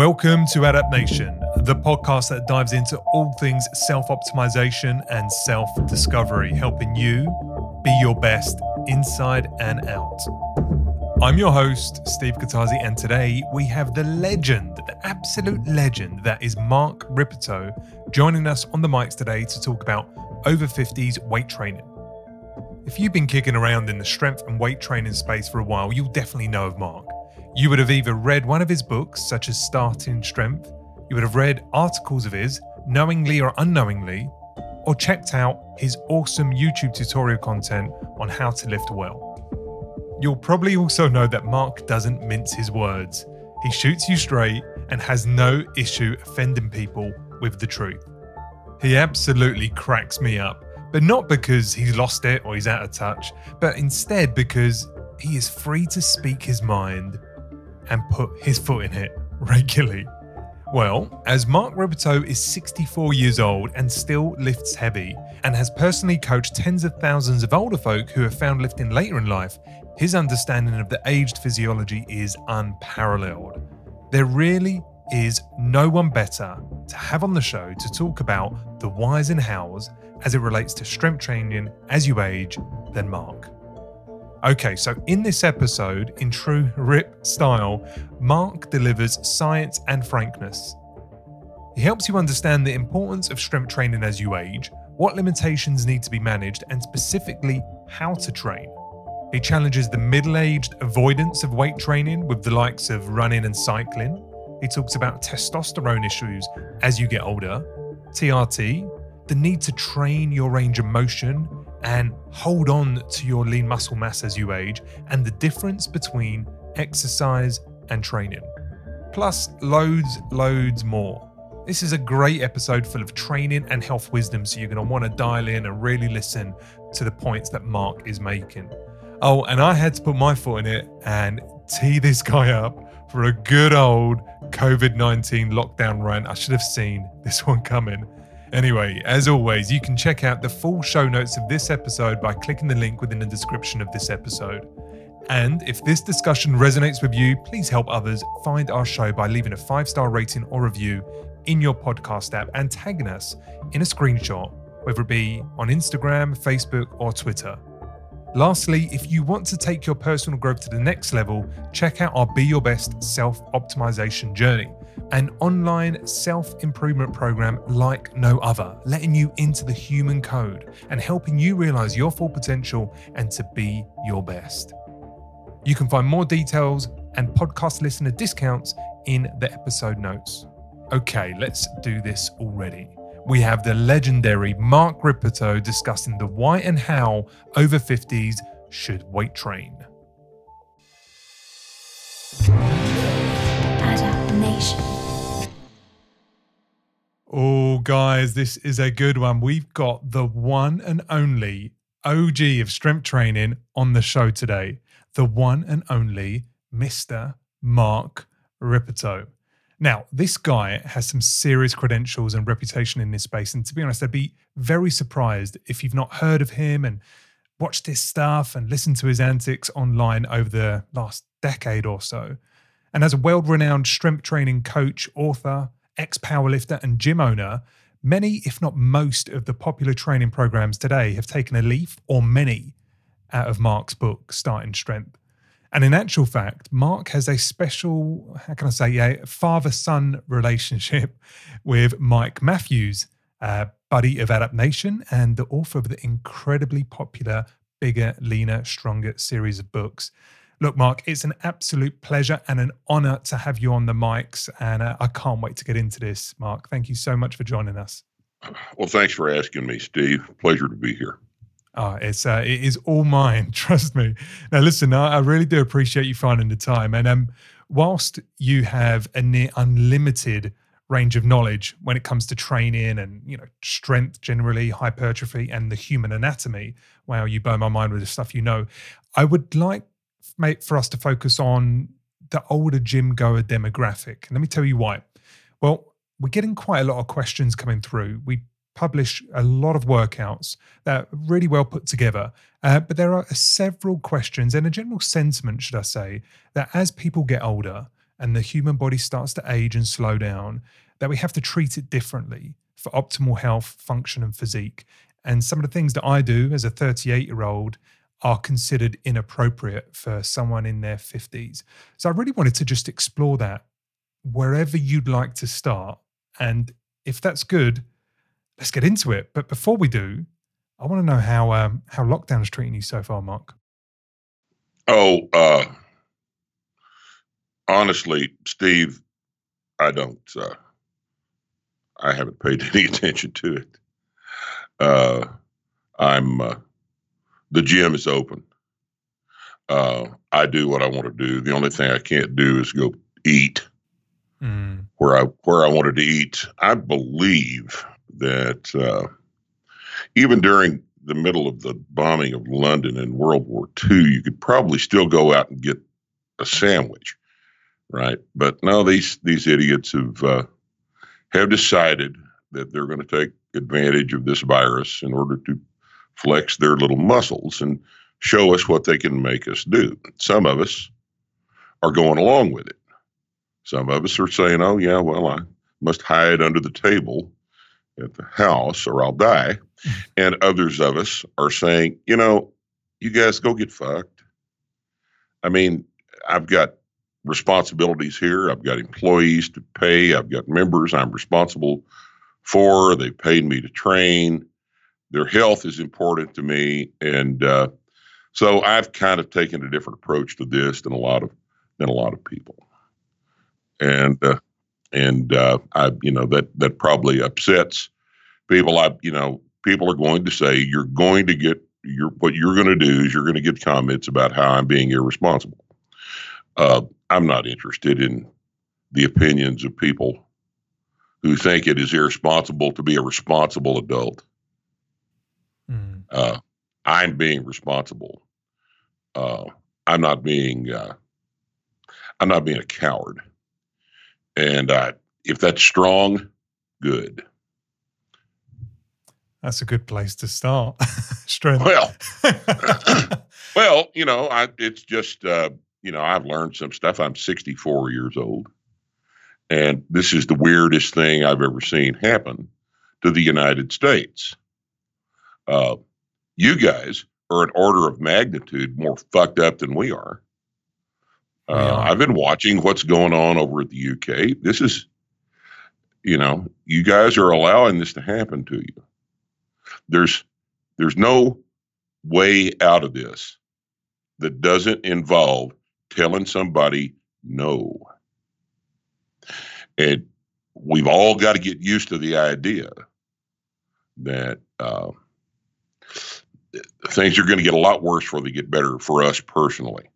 Welcome to Adapt Nation, the podcast that dives into all things self optimization and self discovery, helping you be your best inside and out. I'm your host, Steve Katazi, and today we have the legend, the absolute legend that is Mark Rippetoe, joining us on the mics today to talk about over 50s weight training. If you've been kicking around in the strength and weight training space for a while, you'll definitely know of Mark. You would have either read one of his books, such as Starting Strength, you would have read articles of his, knowingly or unknowingly, or checked out his awesome YouTube tutorial content on how to lift well. You'll probably also know that Mark doesn't mince his words. He shoots you straight and has no issue offending people with the truth. He absolutely cracks me up, but not because he's lost it or he's out of touch, but instead because he is free to speak his mind and put his foot in it regularly. Well, as Mark Rippetoe is 64 years old and still lifts heavy, and has personally coached tens of thousands of older folk who have found lifting later in life, his understanding of the aged physiology is unparalleled. There really is no one better to have on the show to talk about the whys and hows as it relates to strength training as you age than Mark. Okay, so in this episode, in true Rip style, Mark delivers science and frankness. He helps you understand the importance of strength training as you age, what limitations need to be managed, and specifically how to train. He challenges the middle aged avoidance of weight training with the likes of running and cycling. He talks about testosterone issues as you get older, TRT, the need to train your range of motion, and hold on to your lean muscle mass as you age, and the difference between exercise and training. Plus, loads, loads more. This is a great episode full of training and health wisdom, so you're going to want to dial in and really listen to the points that Mark is making. Oh, and I had to put my foot in it and tee this guy up for a good old COVID 19 lockdown rant. I should have seen this one coming. Anyway, as always, you can check out the full show notes of this episode by clicking the link within the description of this episode. And if this discussion resonates with you, please help others find our show by leaving a five star rating or review in your podcast app and tagging us in a screenshot, whether it be on Instagram, Facebook, or Twitter. Lastly, if you want to take your personal growth to the next level, check out our Be Your Best self optimization journey an online self improvement program like no other, letting you into the human code and helping you realize your full potential and to be your best. You can find more details and podcast listener discounts in the episode notes. Okay, let's do this already. We have the legendary Mark Rippetoe discussing the why and how over 50s should weight train. Adaptation. Oh, guys, this is a good one. We've got the one and only OG of strength training on the show today. The one and only Mr. Mark Rippetoe. Now, this guy has some serious credentials and reputation in this space. And to be honest, I'd be very surprised if you've not heard of him and watched his stuff and listened to his antics online over the last decade or so. And as a world renowned strength training coach, author, ex powerlifter, and gym owner, many, if not most, of the popular training programs today have taken a leaf or many out of Mark's book, Starting Strength. And in actual fact, Mark has a special, how can I say, a father son relationship with Mike Matthews, uh, buddy of Adapt Nation and the author of the incredibly popular Bigger, Leaner, Stronger series of books. Look, Mark, it's an absolute pleasure and an honor to have you on the mics. And uh, I can't wait to get into this, Mark. Thank you so much for joining us. Well, thanks for asking me, Steve. Pleasure to be here. Oh, it's uh, it is all mine. Trust me. Now, listen, I, I really do appreciate you finding the time. And um, whilst you have a near unlimited range of knowledge when it comes to training and you know strength generally, hypertrophy, and the human anatomy, wow, you blow my mind with the stuff you know. I would like for us to focus on the older gym goer demographic. Let me tell you why. Well, we're getting quite a lot of questions coming through. We publish a lot of workouts that are really well put together. Uh, but there are several questions and a general sentiment, should I say, that as people get older, and the human body starts to age and slow down, that we have to treat it differently for optimal health, function, and physique. And some of the things that I do as a 38 year old are considered inappropriate for someone in their 50s. So I really wanted to just explore that wherever you'd like to start. And if that's good, let's get into it. But before we do, I want to know how um, how lockdown is treating you so far, Mark. Oh, uh, honestly, Steve, I don't. Uh, I haven't paid any attention to it. Uh, I'm uh, the gym is open. Uh, I do what I want to do. The only thing I can't do is go eat mm. where I where I wanted to eat. I believe that uh, even during the middle of the bombing of London in World War II, you could probably still go out and get a sandwich, right? But no, these these idiots have uh, have decided that they're going to take advantage of this virus in order to flex their little muscles and show us what they can make us do. Some of us are going along with it. Some of us are saying, oh, yeah, well, I must hide under the table at the house or I'll die. And others of us are saying, you know, you guys go get fucked. I mean, I've got responsibilities here. I've got employees to pay. I've got members I'm responsible for. They paid me to train. Their health is important to me, and uh, so I've kind of taken a different approach to this than a lot of than a lot of people. And uh, and uh, I, you know, that that probably upsets people. I, you know, people are going to say you're going to get your what you're going to do is you're going to get comments about how I'm being irresponsible. Uh, I'm not interested in the opinions of people who think it is irresponsible to be a responsible adult. Mm. Uh, I'm being responsible. Uh, I'm not being. Uh, I'm not being a coward. And if that's strong, good. That's a good place to start. Strength. Well, well, you know, I, it's just uh, you know, I've learned some stuff. I'm 64 years old. And this is the weirdest thing I've ever seen happen to the United States. Uh, you guys are an order of magnitude more fucked up than we are. Uh, yeah. I've been watching what's going on over at the UK. This is, you know, you guys are allowing this to happen to you. There's, there's no way out of this that doesn't involve telling somebody no. And we've all got to get used to the idea that uh, things are going to get a lot worse before they get better for us personally.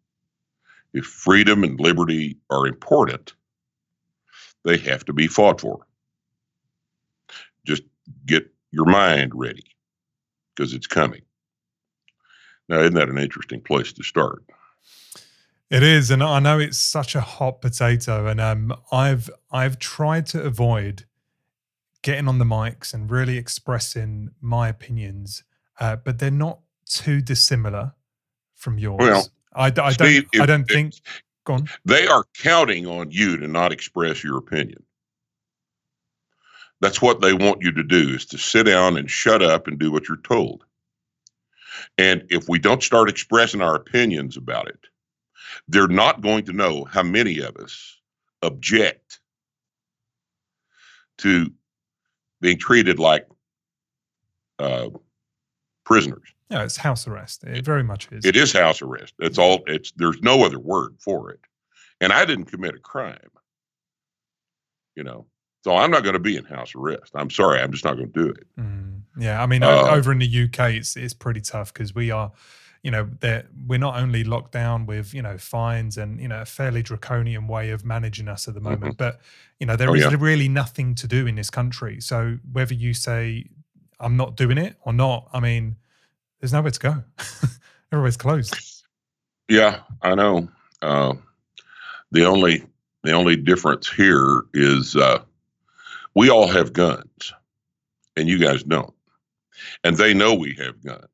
If freedom and liberty are important, they have to be fought for. Just get your mind ready because it's coming. Now, isn't that an interesting place to start? It is, and I know it's such a hot potato, and um, I've I've tried to avoid getting on the mics and really expressing my opinions, uh, but they're not too dissimilar from yours. Well, I, I don't. If, I don't think. Go on. They are counting on you to not express your opinion. That's what they want you to do: is to sit down and shut up and do what you're told. And if we don't start expressing our opinions about it, they're not going to know how many of us object to being treated like uh, prisoners. Yeah, it's house arrest. It very much is. It is house arrest. It's all. It's there's no other word for it. And I didn't commit a crime. You know, so I'm not going to be in house arrest. I'm sorry. I'm just not going to do it. Mm, yeah, I mean, uh, over in the UK, it's it's pretty tough because we are you know that we're not only locked down with you know fines and you know a fairly draconian way of managing us at the moment mm-hmm. but you know there oh, is yeah. really nothing to do in this country so whether you say i'm not doing it or not i mean there's nowhere to go everywhere's closed yeah i know uh, the only the only difference here is uh, we all have guns and you guys don't and they know we have guns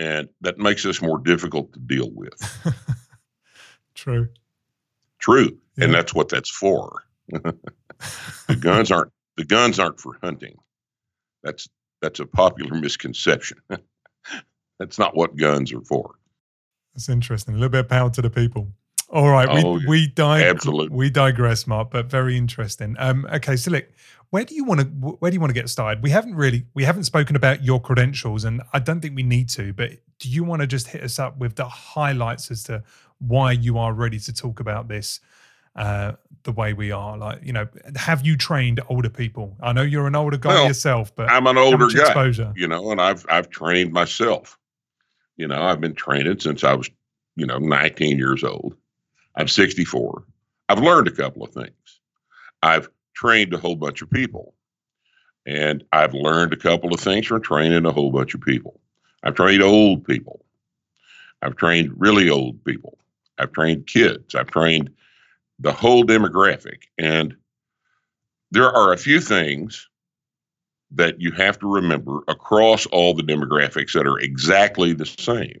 and that makes us more difficult to deal with. True. True, yeah. and that's what that's for. the guns aren't the guns aren't for hunting. That's that's a popular misconception. that's not what guns are for. That's interesting. A little bit of power to the people. All right, oh, we we dig- absolutely we digress, Mark, but very interesting. Um, okay, so look, where do you want to where do you want to get started? We haven't really we haven't spoken about your credentials, and I don't think we need to. But do you want to just hit us up with the highlights as to why you are ready to talk about this uh, the way we are? Like, you know, have you trained older people? I know you're an older guy well, yourself, but I'm an older guy, exposure? you know, and I've I've trained myself. You know, I've been training since I was, you know, 19 years old. I'm 64. I've learned a couple of things. I've trained a whole bunch of people. And I've learned a couple of things from training a whole bunch of people. I've trained old people. I've trained really old people. I've trained kids. I've trained the whole demographic. And there are a few things that you have to remember across all the demographics that are exactly the same.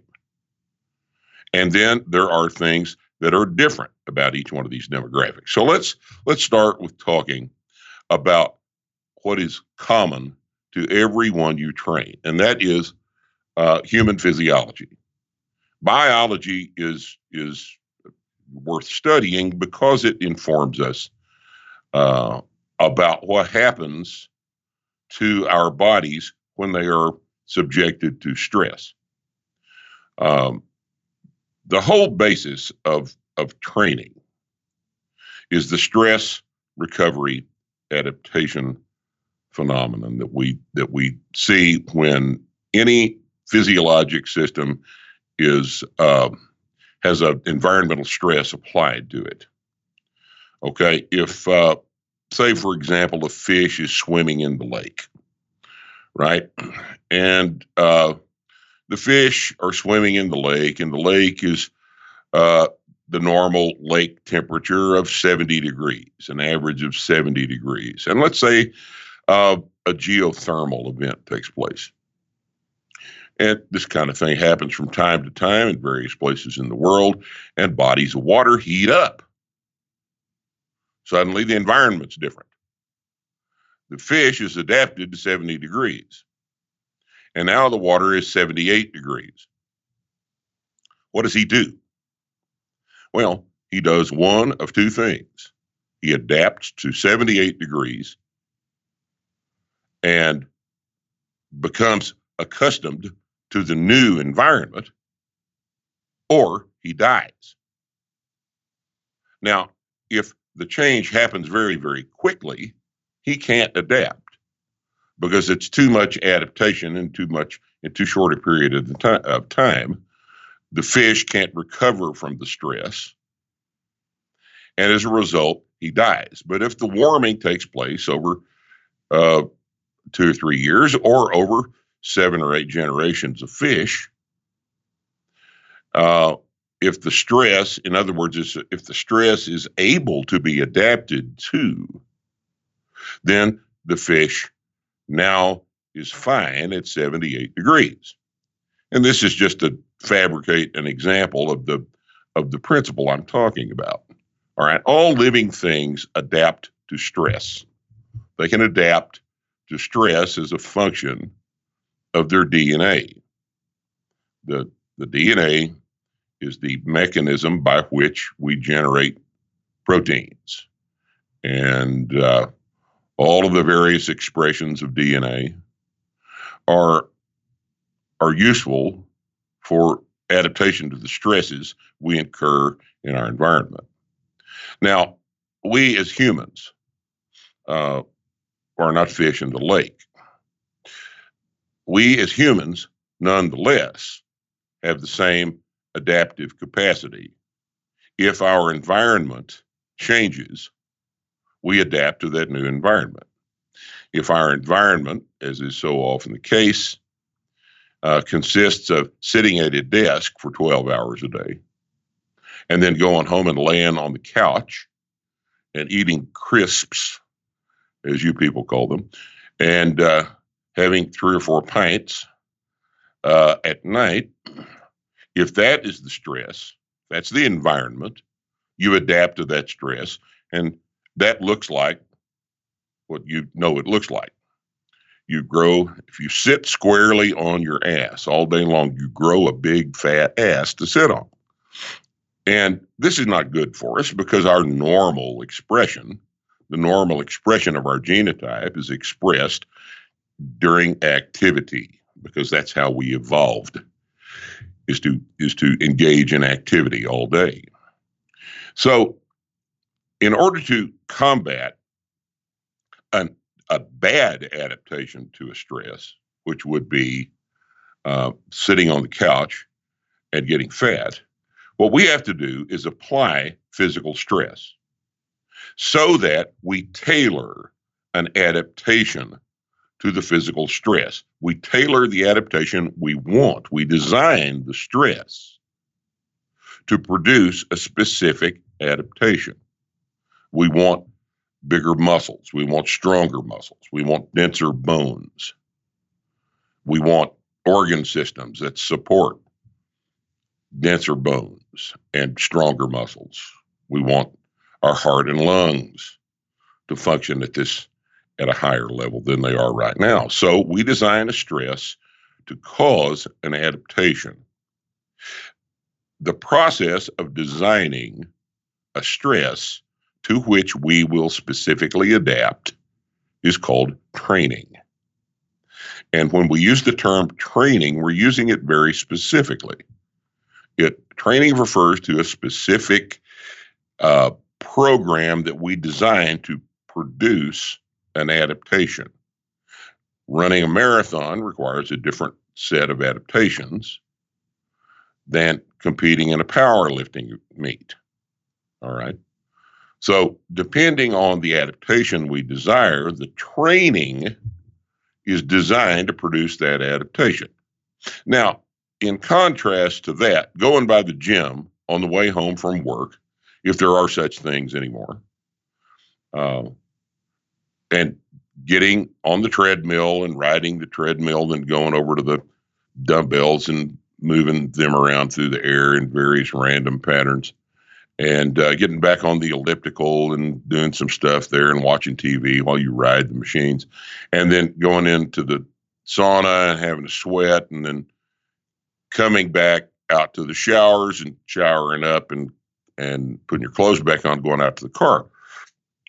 And then there are things that are different about each one of these demographics. So let's let's start with talking about what is common to everyone you train, and that is uh, human physiology. Biology is is worth studying because it informs us uh, about what happens to our bodies when they are subjected to stress. Um, the whole basis of of training is the stress recovery adaptation phenomenon that we that we see when any physiologic system is uh, has an environmental stress applied to it. Okay, if uh, say for example a fish is swimming in the lake, right, and uh, the fish are swimming in the lake, and the lake is uh, the normal lake temperature of 70 degrees, an average of 70 degrees. And let's say uh, a geothermal event takes place. And this kind of thing happens from time to time in various places in the world, and bodies of water heat up. Suddenly, the environment's different. The fish is adapted to 70 degrees and now the water is 78 degrees. What does he do? Well, he does one of two things. He adapts to 78 degrees and becomes accustomed to the new environment, or he dies. Now, if the change happens very, very quickly, he can't adapt because it's too much adaptation and too much in too short a period of, time, of time. The fish can't recover from the stress. And as a result, he dies. But if the warming takes place over uh, two or three years or over seven or eight generations of fish, uh, if the stress, in other words, if the stress is able to be adapted to, then the fish now is fine at 78 degrees. And this is just to fabricate an example of the of the principle I'm talking about. All right, all living things adapt to stress. They can adapt to stress as a function of their DNA. The the DNA is the mechanism by which we generate proteins. And uh, all of the various expressions of DNA are are useful for adaptation to the stresses we incur in our environment. Now, we as humans uh, are not fish in the lake. We as humans, nonetheless, have the same adaptive capacity. If our environment changes, we adapt to that new environment. If our environment, as is so often the case, uh, consists of sitting at a desk for 12 hours a day and then going home and laying on the couch and eating crisps, as you people call them, and uh, having three or four pints uh, at night, if that is the stress, that's the environment, you adapt to that stress. And that looks like what you know it looks like. You grow, if you sit squarely on your ass all day long, you grow a big fat ass to sit on. And this is not good for us because our normal expression, the normal expression of our genotype, is expressed during activity because that's how we evolved is to is to engage in activity all day. So in order to combat an, a bad adaptation to a stress, which would be uh, sitting on the couch and getting fat, what we have to do is apply physical stress so that we tailor an adaptation to the physical stress. We tailor the adaptation we want. We design the stress to produce a specific adaptation. We want bigger muscles. We want stronger muscles. We want denser bones. We want organ systems that support denser bones and stronger muscles. We want our heart and lungs to function at this at a higher level than they are right now. So we design a stress to cause an adaptation. The process of designing a stress to which we will specifically adapt is called training. And when we use the term training, we're using it very specifically. It training refers to a specific uh, program that we design to produce an adaptation. Running a marathon requires a different set of adaptations than competing in a powerlifting meet. All right. So, depending on the adaptation we desire, the training is designed to produce that adaptation. Now, in contrast to that, going by the gym on the way home from work, if there are such things anymore, uh, and getting on the treadmill and riding the treadmill and going over to the dumbbells and moving them around through the air in various random patterns. And uh, getting back on the elliptical and doing some stuff there and watching TV while you ride the machines, and then going into the sauna and having a sweat, and then coming back out to the showers and showering up and and putting your clothes back on, going out to the car,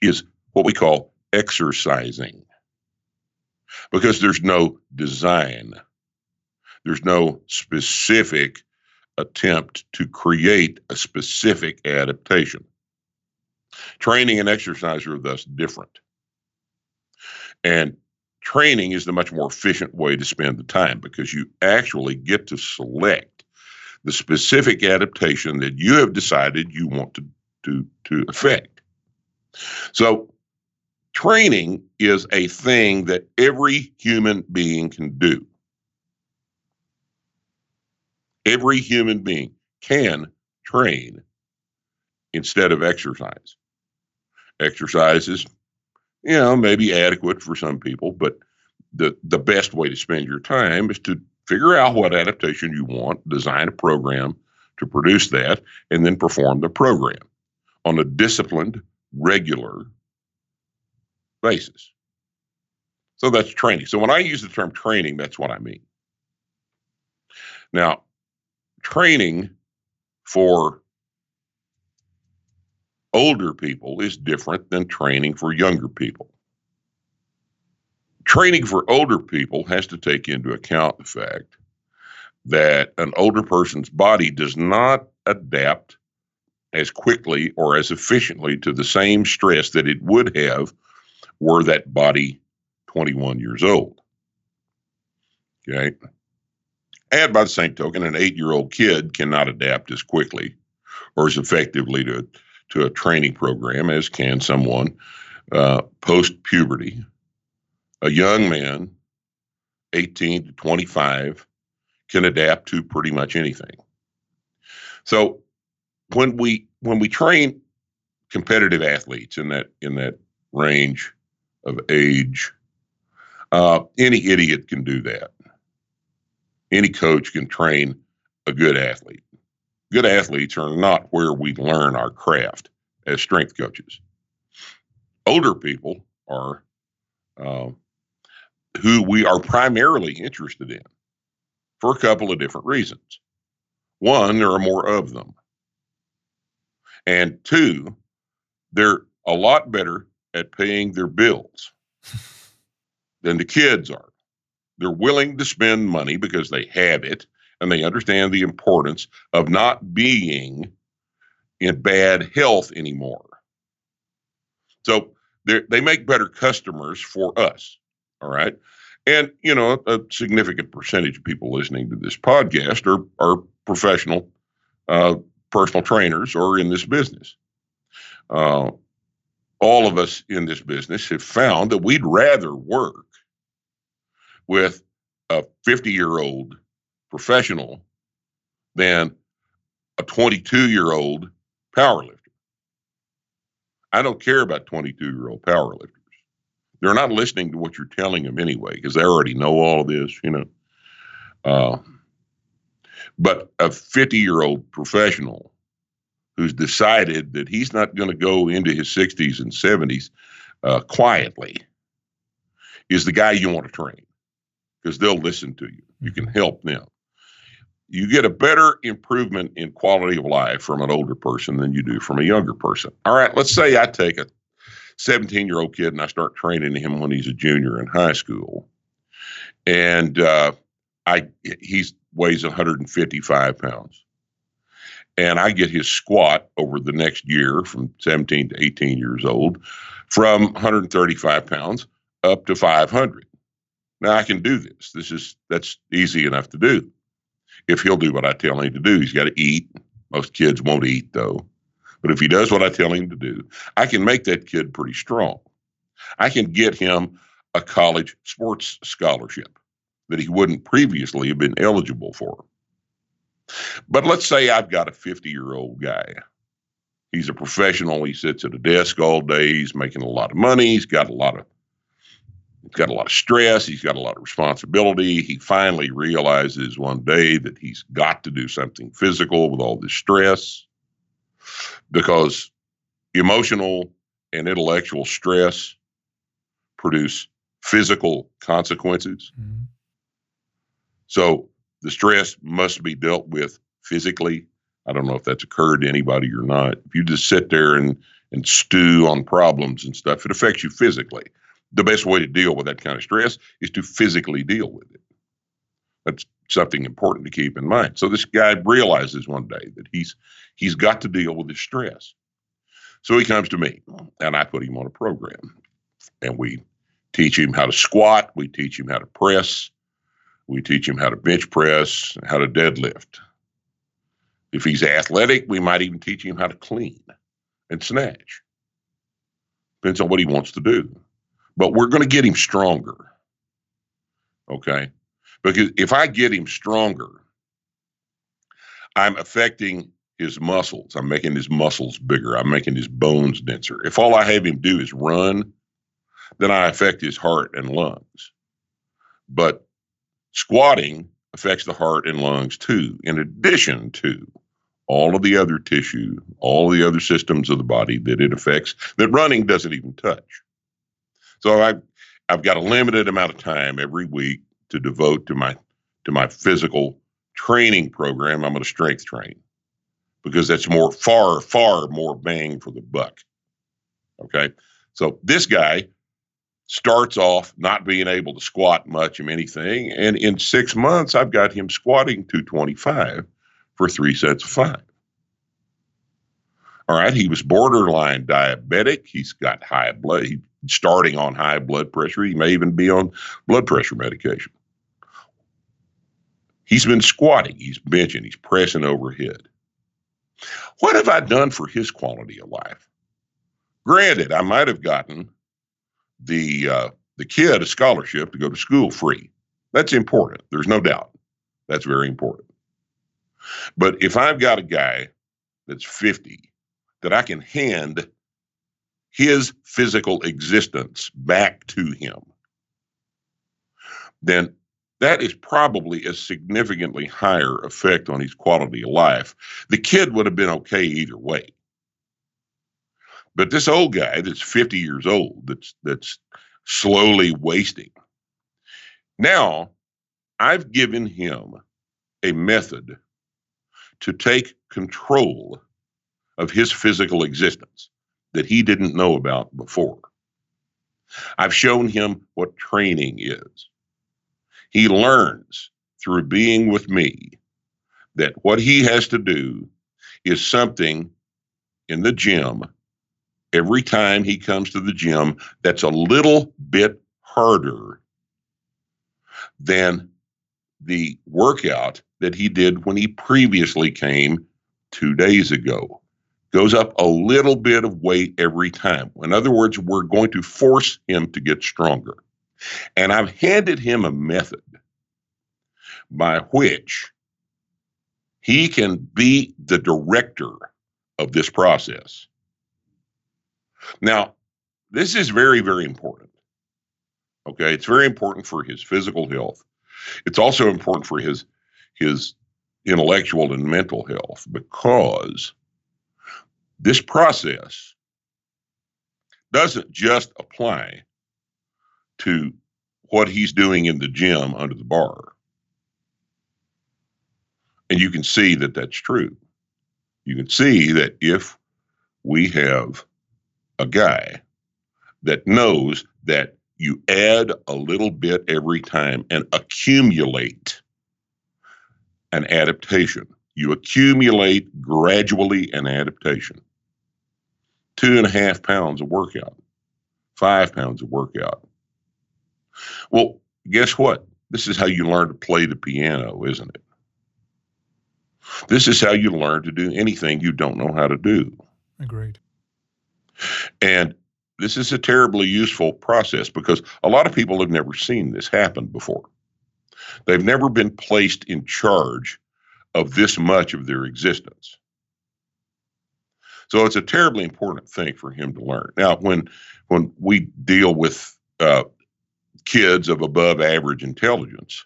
is what we call exercising. Because there's no design, there's no specific attempt to create a specific adaptation. Training and exercise are thus different. And training is the much more efficient way to spend the time because you actually get to select the specific adaptation that you have decided you want to, to, to effect. So, training is a thing that every human being can do. Every human being can train instead of exercise. Exercise is, you know, maybe adequate for some people, but the, the best way to spend your time is to figure out what adaptation you want, design a program to produce that, and then perform the program on a disciplined, regular basis. So that's training. So when I use the term training, that's what I mean. Now, training for older people is different than training for younger people. Training for older people has to take into account the fact that an older person's body does not adapt as quickly or as efficiently to the same stress that it would have were that body 21 years old. Okay. And by the same token, an eight year old kid cannot adapt as quickly or as effectively to, to a training program as can someone uh, post puberty. A young man, 18 to 25, can adapt to pretty much anything. So when we when we train competitive athletes in that in that range of age, uh, any idiot can do that any coach can train a good athlete. Good athletes are not where we learn our craft. as strength coaches. Older people are uh, who we are primarily interested in for a couple of different reasons. One, there are more of them. And two, they're a lot better at paying their bills than the kids are. They're willing to spend money because they have it and they understand the importance of not being in bad health anymore. So they make better customers for us. All right. And, you know, a significant percentage of people listening to this podcast are, are professional uh, personal trainers or in this business. Uh, all of us in this business have found that we'd rather work with a 50 year old professional than a 22 year old powerlifter. I don't care about 22 year old powerlifters. They're not listening to what you're telling them anyway because they already know all of this, you know. Uh, but a 50 year old professional who's decided that he's not going to go into his 60s and 70s uh, quietly is the guy you want to train because they'll listen to you. You can help them. You get a better improvement in quality of life from an older person than you do from a younger person. All right, let's say I take a 17 year old kid and I start training him when he's a junior in high school. And uh, I he's weighs 155 pounds. And I get his squat over the next year from 17 to 18 years old from 135 pounds up to 500. Now I can do this. This is that's easy enough to do. If he'll do what I tell him to do, he's got to eat. Most kids won't eat though. But if he does what I tell him to do, I can make that kid pretty strong. I can get him a college sports scholarship that he wouldn't previously have been eligible for. But let's say I've got a 50 year old guy. He's a professional. He sits at a desk all day. He's making a lot of money. He's got a lot of he's got a lot of stress. He's got a lot of responsibility. He finally realizes one day that he's got to do something physical with all this stress because emotional and intellectual stress produce physical consequences. Mm-hmm. So the stress must be dealt with physically. I don't know if that's occurred to anybody or not. If you just sit there and and stew on problems and stuff, it affects you physically. The best way to deal with that kind of stress is to physically deal with it. That's something important to keep in mind. So this guy realizes one day that he's he's got to deal with his stress. So he comes to me and I put him on a program. And we teach him how to squat, we teach him how to press, we teach him how to bench press, how to deadlift. If he's athletic, we might even teach him how to clean and snatch. Depends on what he wants to do. But we're going to get him stronger. Okay? Because if I get him stronger, I'm affecting his muscles. I'm making his muscles bigger. I'm making his bones denser. If all I have him do is run, then I affect his heart and lungs. But Squatting affects the heart and lungs too, in addition to all of the other tissue, all the other systems of the body that it affects that running doesn't even touch. So I've I've got a limited amount of time every week to devote to my to my physical training program. I'm going to strength train because that's more far far more bang for the buck. Okay, so this guy starts off not being able to squat much of anything. And in six months, I've got him squatting 225 for three sets of five. All right, he was borderline diabetic. He's got high blood, he's starting on high blood pressure. He may even be on blood pressure medication. He's been squatting, he's benching, he's pressing overhead. What have I done for his quality of life? Granted, I might have gotten the uh, the kid a scholarship to go to school free. That's important. There's no doubt. That's very important. But if I've got a guy that's 50 that I can hand his physical existence back to him, then that is probably a significantly higher effect on his quality of life. The kid would have been okay either way. But this old guy that's 50 years old, that's that's slowly wasting. Now, I've given him a method to take control of his physical existence that he didn't know about before. I've shown him what training is. He learns through being with me that what he has to do is something in the gym every time he comes to the gym that's a little bit harder than the workout that he did when he previously came two days ago. Goes up a little bit of weight every time. In other words, we're going to force him to get stronger. And I've handed him a method by which he can be the director of this process. Now, this is very, very important. Okay, it's very important for his physical health. It's also important for his his intellectual and mental health because this process doesn't just apply to what he's doing in the gym under the bar. And you can see that that's true. You can see that if we have a guy that knows that you add a little bit every time and accumulate an adaptation. You accumulate gradually an adaptation. Two and a half pounds of workout, five pounds of workout. Well, guess what? This is how you learn to play the piano, isn't it? This is how you learn to do anything you don't know how to do. Agreed. And this is a terribly useful process because a lot of people have never seen this happen before. They've never been placed in charge of this much of their existence. So it's a terribly important thing for him to learn. Now, when when we deal with uh, kids of above average intelligence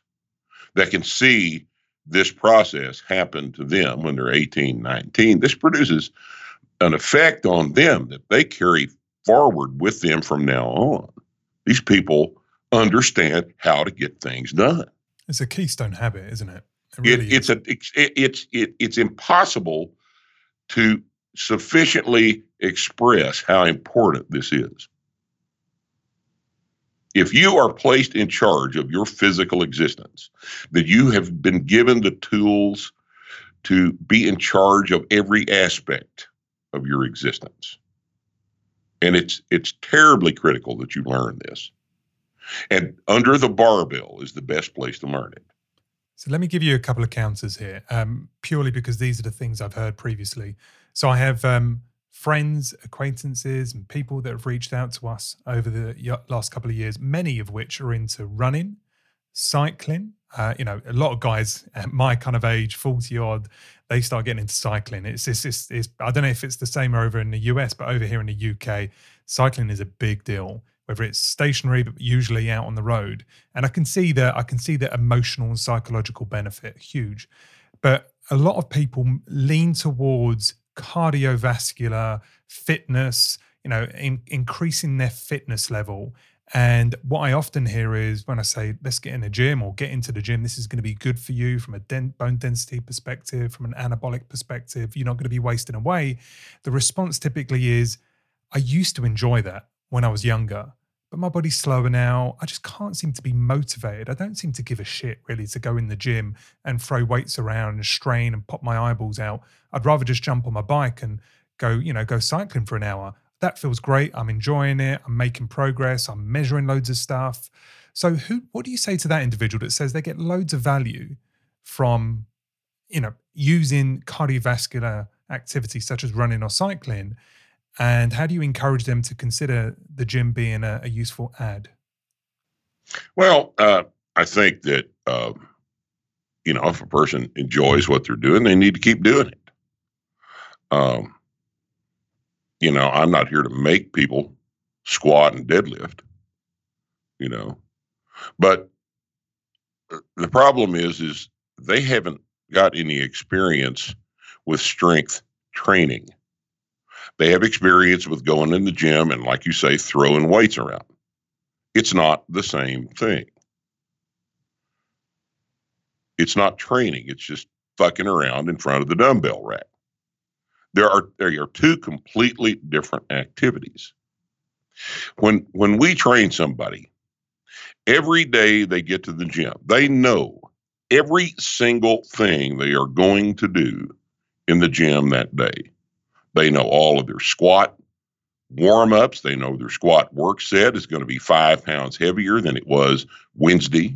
that can see this process happen to them when they're 18, 19, this produces an effect on them that they carry forward with them from now on. These people understand how to get things done. It's a keystone habit, isn't it? It really it, it's a it's it's it, it's impossible to sufficiently express how important this is. If you are placed in charge of your physical existence, that you have been given the tools to be in charge of every aspect of your existence. And it's it's terribly critical that you learn this. And under the barbell is the best place to learn it. So let me give you a couple of counters here, um, purely because these are the things I've heard previously. So I have um, friends, acquaintances, and people that have reached out to us over the last couple of years, many of which are into running, cycling. Uh, you know, a lot of guys at my kind of age, 40 odd, they start getting into cycling. It's, it's, it's, it's, I don't know if it's the same over in the US, but over here in the UK, cycling is a big deal whether it's stationary but usually out on the road and i can see that i can see that emotional and psychological benefit huge but a lot of people lean towards cardiovascular fitness you know in, increasing their fitness level and what I often hear is when I say, let's get in a gym or get into the gym, this is going to be good for you from a den- bone density perspective, from an anabolic perspective. You're not going to be wasting away. The response typically is, I used to enjoy that when I was younger. But my body's slower now. I just can't seem to be motivated. I don't seem to give a shit really to go in the gym and throw weights around and strain and pop my eyeballs out. I'd rather just jump on my bike and go, you know, go cycling for an hour. That feels great. I'm enjoying it. I'm making progress. I'm measuring loads of stuff. So who what do you say to that individual that says they get loads of value from, you know, using cardiovascular activity such as running or cycling and how do you encourage them to consider the gym being a, a useful ad? Well, uh, I think that uh, you know if a person enjoys what they're doing, they need to keep doing it. Um, you know, I'm not here to make people squat and deadlift. You know, but uh, the problem is, is they haven't got any experience with strength training. They have experience with going in the gym and, like you say, throwing weights around. It's not the same thing. It's not training. It's just fucking around in front of the dumbbell rack. There are there are two completely different activities. When when we train somebody, every day they get to the gym, they know every single thing they are going to do in the gym that day. They know all of their squat warm ups. They know their squat work set is going to be five pounds heavier than it was Wednesday.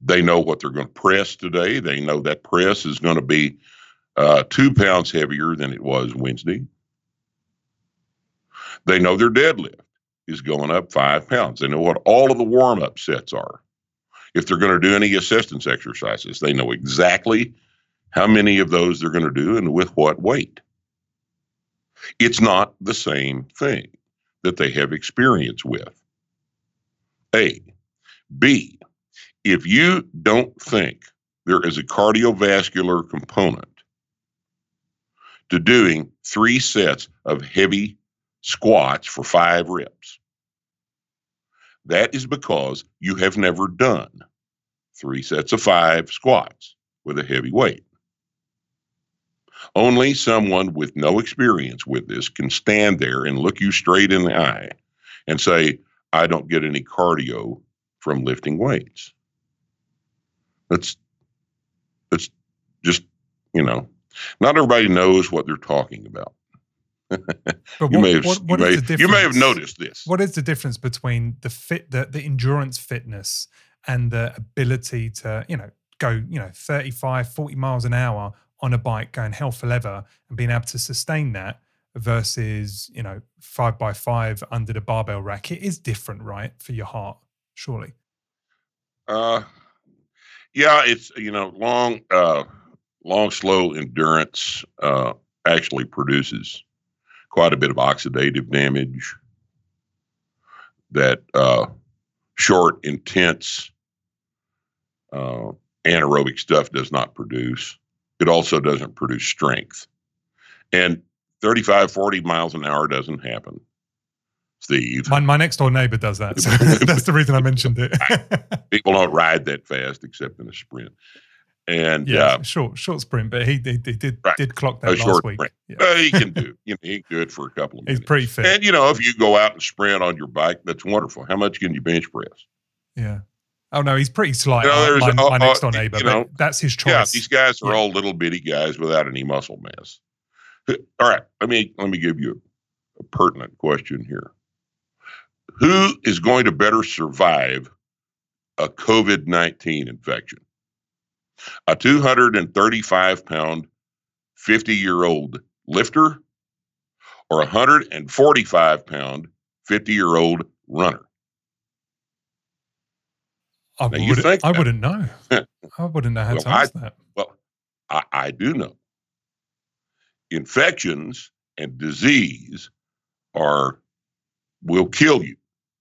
They know what they're going to press today. They know that press is going to be uh, two pounds heavier than it was Wednesday. They know their deadlift is going up five pounds. They know what all of the warm up sets are. If they're going to do any assistance exercises, they know exactly how many of those they're going to do and with what weight. It's not the same thing that they have experience with. A. B. If you don't think there is a cardiovascular component to doing three sets of heavy squats for five reps, that is because you have never done three sets of five squats with a heavy weight. Only someone with no experience with this can stand there and look you straight in the eye and say, I don't get any cardio from lifting weights. That's that's just, you know, not everybody knows what they're talking about. You what, may have, what, what you, may, you may have noticed this. What is the difference between the fit, the, the endurance fitness and the ability to, you know, go, you know, 35, 40 miles an hour on a bike going hell for leather and being able to sustain that versus, you know, five by five under the barbell rack? It is different, right? For your heart, surely. Uh, yeah, it's you know long, uh, long, slow endurance uh, actually produces quite a bit of oxidative damage. That uh, short, intense uh, anaerobic stuff does not produce. It also doesn't produce strength, and 35, 40 miles an hour doesn't happen. Steve, My, my next door neighbor does that. So that's the reason I mentioned it. people don't ride that fast except in a sprint. And yeah, uh, short short sprint, but he, he, he did Right. did clock A that last short week. Yeah. uh, he can do. You know, he can do it for a couple of minutes. He's pretty fit. And you know, if you go out and sprint on your bike, that's wonderful. How much can you bench press? Yeah. Oh no, he's pretty slight. You know, my- there's- my, next door neighbor, you but know, that's his choice. Yeah, these guys are Yeah. all little bitty guys without any muscle mass. All right, let me let me give you a, a pertinent question here. Who is going to better survive a COVID nineteen infection? A two hundred and thirty five pound, fifty year old lifter, or a hundred and forty five pound, fifty year old runner? I, Now, wouldn't, think I that. wouldn't know. I wouldn't know how Well, to I- answer that. Well, I, I do know. Infections and disease are will kill you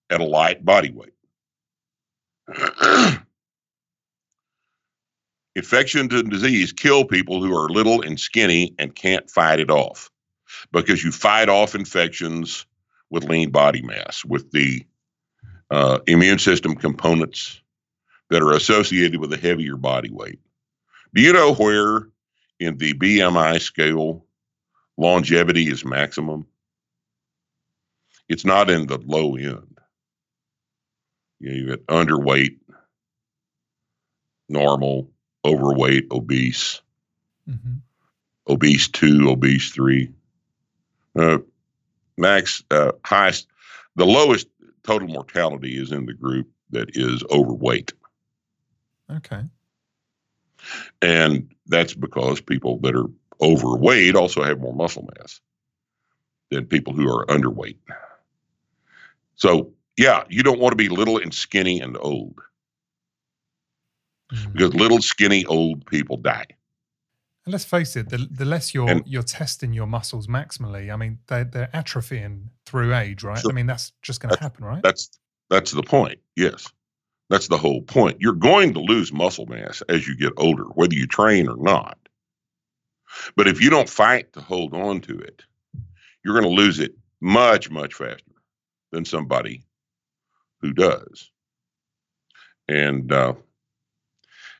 at a light body weight. Infections and disease kill people who are little and skinny and can't fight it off because you fight off infections with lean body mass, with the uh, immune system components that are associated with a heavier body weight. Do you know where in the BMI scale longevity is maximum? It's not in the low end. You, you get underweight, normal, overweight, obese, Mhm. obese two, obese three. Uh, max, uh, highest, the lowest total mortality is in the group that is overweight. Okay. And that's because people that are overweight also have more muscle mass than people who are underweight. So, yeah, you don't want to be little and skinny and old Mm. because little, skinny, old people die. And let's face it, the, the less you're And- you're testing your muscles maximally, I mean, they're, they're atrophying through age, right? Sure. I mean, that's just going to happen, right? That's that's the point. Yes. That's the whole point. You're going to lose muscle mass as you get older, whether you train or not. But if you don't fight to hold on to it, you're going to lose it much, much faster than somebody who does. And, uh,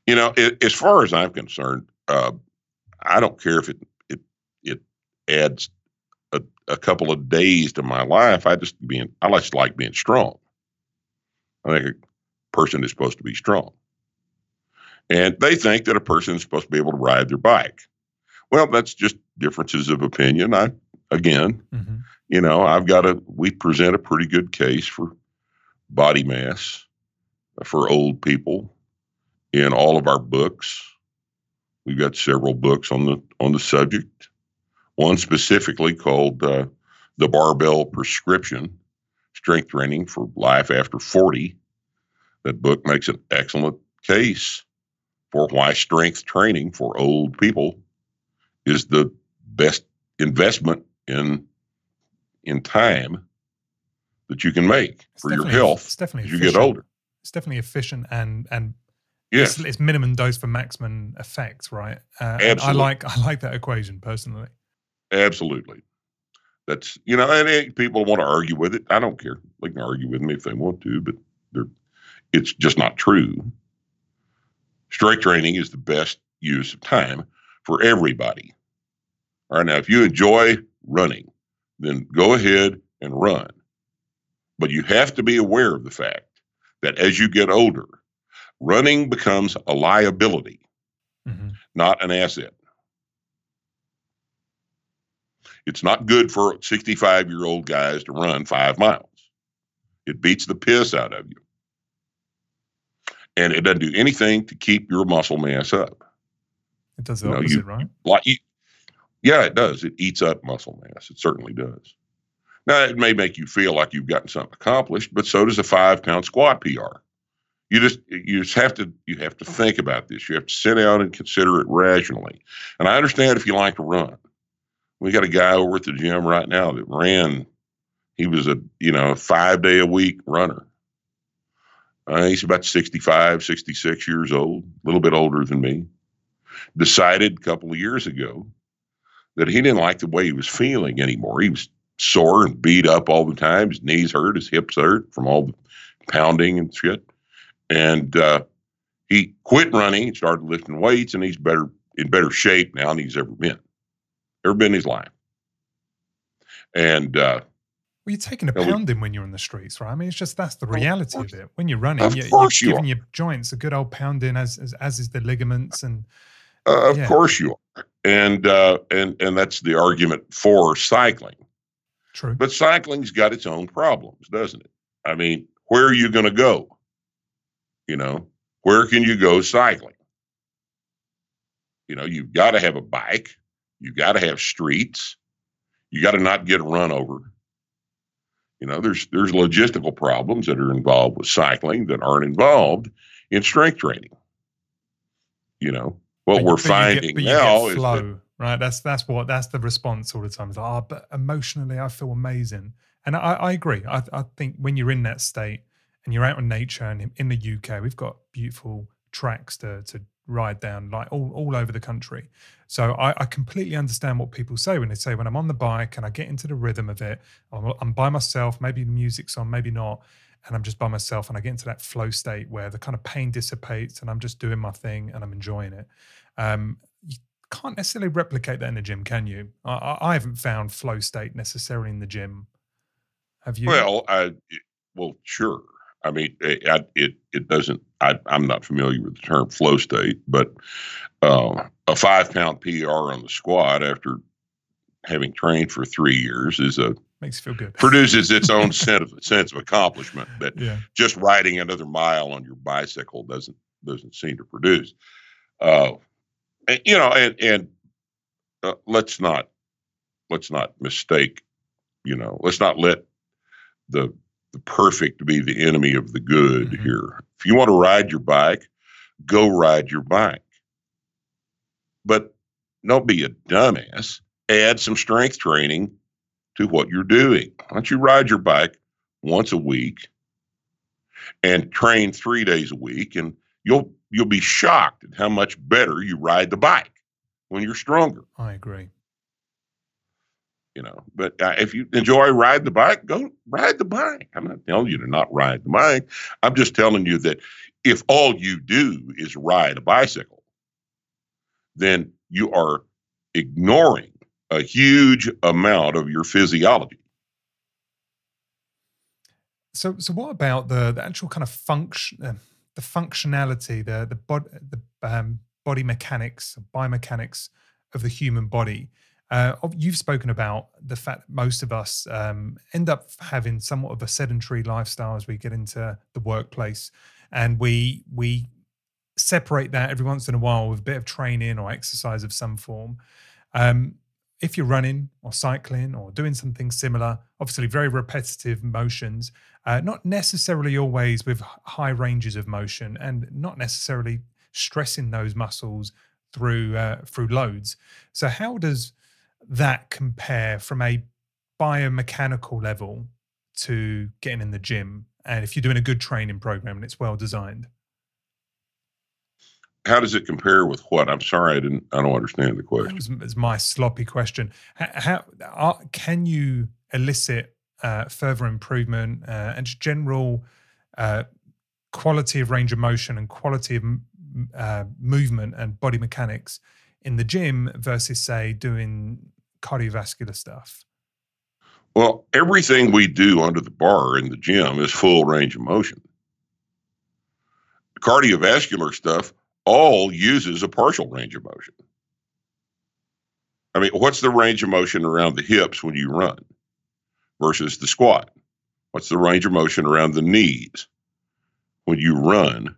you know, it, as far as I'm concerned, uh, I don't care if it, it, it adds a, a couple of days to my life. I just being, I just like being strong. I think a person is supposed to be strong. And they think that a person is supposed to be able to ride their bike. Well, that's just differences of opinion. I, again, mm-hmm. you know, I've got a, we present a pretty good case for body mass for old people in all of our books. We've got several books on the on the subject. One specifically called uh, "The Barbell Prescription: Strength Training for Life After 40." That book makes an excellent case for why strength training for old people is the best investment in in time that you can make it's for your health as you get older. It's definitely efficient and and yes. it's, it's minimum dose for maximum effect, right? Uh, Absolutely. I like I like that equation personally. Absolutely. That's you know, and people want to argue with it. I don't care. They can argue with me if they want to, but they're it's just not true. Strength training is the best use of time for everybody. All right, now if you enjoy running, then go ahead and run. But you have to be aware of the fact that as you get older, running becomes a liability, mm-hmm. not an asset. It's not good for 65 year old guys to run five miles. It beats the piss out of you. And it doesn't do anything to keep your muscle mass up. It does the you opposite, know, you, right? Like you, yeah, it does. It eats up muscle mass. It certainly does. Now, it may make you feel like you've gotten something accomplished, but so does a five pound squat PR. You just you just have to you have to think about this. You have to sit down and consider it rationally. And I understand if you like to run. We got a guy over at the gym right now that ran. He was a you know five day a week runner. Uh, he's about 65, 66 years old, a little bit older than me. Decided a couple of years ago that he didn't like the way he was feeling anymore. He was sore and beat up all the time. His knees hurt, his hips hurt from all the pounding and shit. And uh, he quit running, started lifting weights, and he's better in better shape now than he's ever been, ever been in his life. And uh, well, you're taking a pounding when you're in the streets, right? I mean, it's just that's the reality of, of it. When you're running, you're, you're you giving are. your joints a good old pounding, as as, as is the ligaments and. Uh, of yeah. course you are, and uh, and and that's the argument for cycling. True. But cycling's got its own problems, doesn't it? I mean, where are you going to go? You know, where can you go cycling? You know, you've got to have a bike, you've got to have streets, you got to not get run over. You know, there's there's logistical problems that are involved with cycling that aren't involved in strength training. You know, what but we're finding get, now is that, right. That's that's what that's the response all the time. Is like, oh, but emotionally, I feel amazing, and I, I agree. I, I think when you're in that state and you're out in nature, and in the UK, we've got beautiful tracks to to ride down like all, all over the country. So I, I, completely understand what people say when they say when I'm on the bike and I get into the rhythm of it, I'm, I'm, by myself, maybe the music's on, maybe not, and I'm just by myself and I get into that flow state where the kind of pain dissipates and I'm just doing my thing and I'm enjoying it. Um, you can't necessarily replicate that in the gym, can you? I, I haven't found flow state necessarily in the gym. Have you? Well, I well sure. I mean, it it, it doesn't. I, am not familiar with the term flow state, but uh, a five pound PR on the squat after having trained for three years is a makes you feel good. produces its own sense of sense of accomplishment that yeah. just riding another mile on your bicycle doesn't doesn't seem to produce. Uh, and, you know, and and uh, let's not let's not mistake. You know, let's not let the the perfect to be the enemy of the good mm-hmm. here. If you want to ride your bike, go ride your bike. But don't be a dumbass. Add some strength training to what you're doing. Why don't you ride your bike once a week and train three days a week and you'll you'll be shocked at how much better you ride the bike when you're stronger. I agree. You know, but uh, if you enjoy riding the bike, go ride the bike. I'm not telling you to not ride the bike. I'm just telling you that if all you do is ride a bicycle, then you are ignoring a huge amount of your physiology. So, so what about the, the actual kind of function, uh, the functionality, the the body, the um, body mechanics, biomechanics of the human body? Uh, you've spoken about the fact that most of us um, end up having somewhat of a sedentary lifestyle as we get into the workplace, and we we separate that every once in a while with a bit of training or exercise of some form. Um, if you're running or cycling or doing something similar, obviously very repetitive motions, uh, not necessarily always with high ranges of motion, and not necessarily stressing those muscles through uh, through loads. So how does that compare from a biomechanical level to getting in the gym? And if you're doing a good training program and it's well designed, how does it compare with what? I'm sorry, I didn't. I don't understand the question. It's my sloppy question. How, how can you elicit uh, further improvement uh, and just general uh, quality of range of motion and quality of uh, movement and body mechanics in the gym versus, say, doing cardiovascular stuff? Well, everything we do under the bar in the gym is full range of motion. Cardiovascular stuff all uses a partial range of motion. I mean, what's the range of motion around the hips when you run versus the squat? What's the range of motion around the knees when you run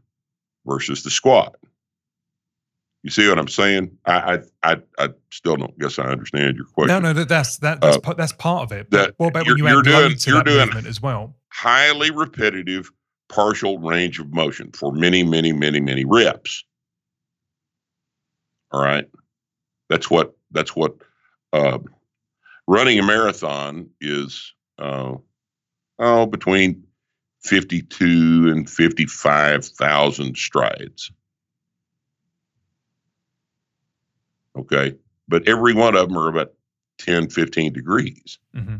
versus the squat? You see what I'm saying? I I I, I still don't guess I understand your question. No, no, that, that's that, that's uh, that's part of it. But that, what about when you add doing, to that doing movement as well? Highly repetitive partial range of motion for many, many, many, many reps. All right, that's what that's what uh, running a marathon is. Uh, oh, between fifty-two and fifty-five thousand strides. Okay. But every one of them are about 10, 15 degrees. Mm-hmm.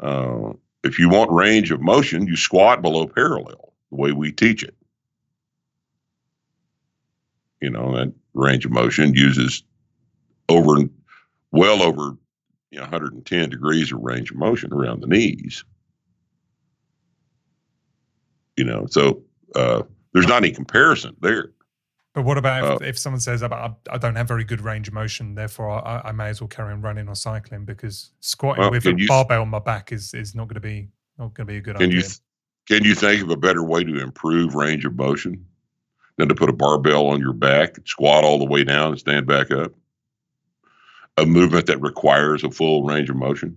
Uh, if you want range of motion, you squat below parallel, the way we teach it. You know, that range of motion uses over, well over you know, 110 degrees of range of motion around the knees. You know, so uh, there's not any comparison there. But what about if, uh, if someone says, I, I don't have very good range of motion, therefore I, I may as well carry on running or cycling because squatting well, with a barbell on my back is, is not going to be not going to be a good can idea. You th- can you think of a better way to improve range of motion than to put a barbell on your back, squat all the way down, and stand back up? A movement that requires a full range of motion.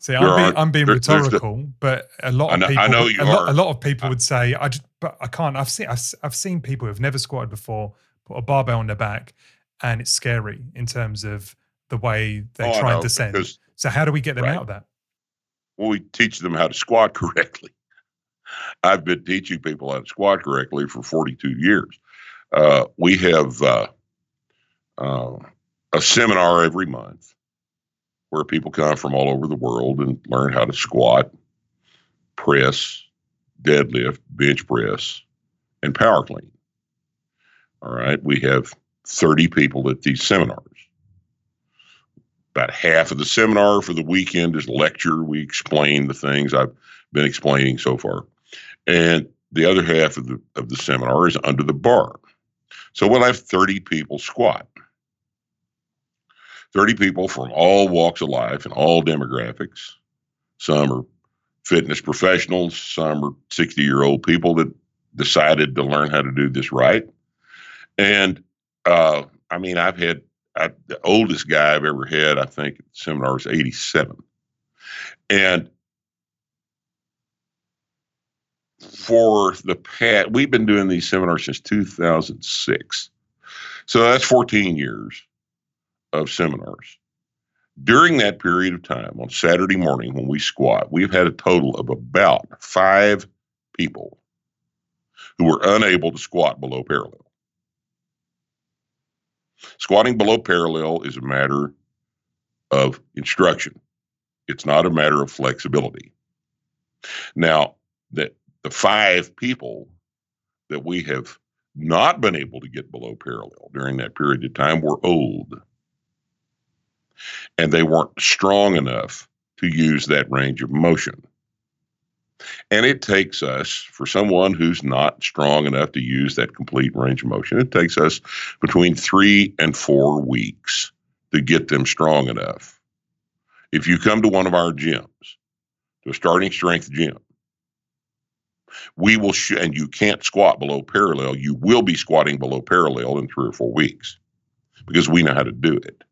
See, I'm, being, I'm being there, rhetorical, the, but a lot of know, people, know a, lot, a, lot, of people would say, "I just, but I can't." I've seen, I've, I've seen people who've never squatted before put a barbell on their back, and it's scary in terms of the way they oh, try and descend. Because, so, how do we get them right. out of that? Well, we teach them how to squat correctly. I've been teaching people how to squat correctly for 42 years. Uh, we have uh, uh, a seminar every month where people come from all over the world and learn how to squat, press, deadlift, bench press, and power clean. All right. We have 30 people at these seminars. About half of the seminar for the weekend is lecture. We explain the things I've been explaining so far. And the other half of the of the seminar is under the bar. So we'll have 30 people squat. 30 people from all walks of life and all demographics. Some are fitness professionals, some are 60 year old people that decided to learn how to do this right. And uh, I mean, I've had I, the oldest guy I've ever had, I think, at the seminar was 87. And for the past, we've been doing these seminars since 2006. So that's 14 years of seminars. During that period of time, on Saturday morning when we squat, we've had a total of about five people who were unable to squat below parallel. Squatting below parallel is a matter of instruction. It's not a matter of flexibility. Now, that the five people that we have not been able to get below parallel during that period of time were old. And they weren't strong enough to use that range of motion. And it takes us, for someone who's not strong enough to use that complete range of motion, it takes us between three and four weeks to get them strong enough. If you come to one of our gyms, to a starting strength gym, we will, sh- and you can't squat below parallel, you will be squatting below parallel in three or four weeks because we know how to do it.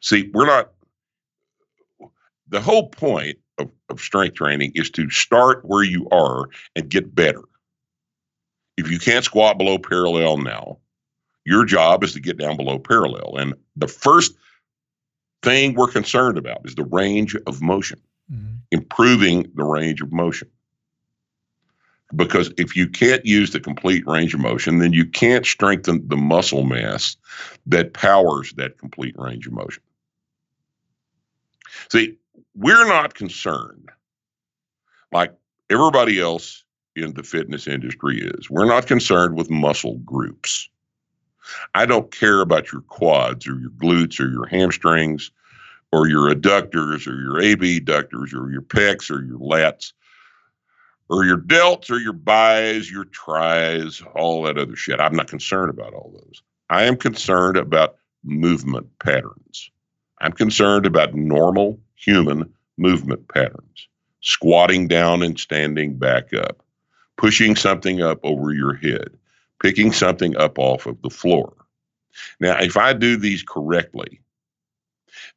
See, we're not, the whole point of, of strength training is to start where you are and get better. If you can't squat below parallel now, your job is to get down below parallel. And the first thing we're concerned about is the range of motion, mm-hmm. improving the range of motion. Because if you can't use the complete range of motion, then you can't strengthen the muscle mass that powers that complete range of motion. See, we're not concerned like everybody else in the fitness industry is. We're not concerned with muscle groups. I don't care about your quads or your glutes or your hamstrings or your adductors or your abductors or your pecs or your lats or your delts or your bis, your tris, all that other shit. I'm not concerned about all those. I am concerned about movement patterns. I'm concerned about normal human movement patterns squatting down and standing back up, pushing something up over your head, picking something up off of the floor. Now, if I do these correctly,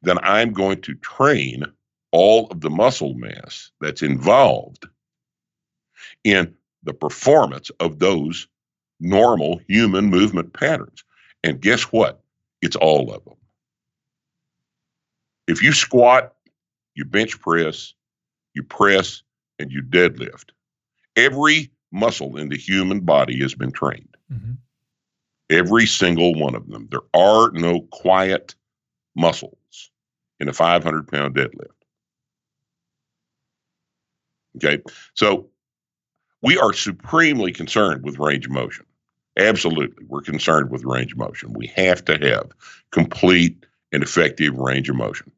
then I'm going to train all of the muscle mass that's involved in the performance of those normal human movement patterns. And guess what? It's all of them. If you squat you bench press, you press, and you deadlift. Every muscle in the human body has been trained. Mm-hmm. Every single one of them. There are no quiet muscles in a 500 pound deadlift. Okay. So we are supremely concerned with range of motion. Absolutely. We're concerned with range of motion. We have to have complete and effective range of motion.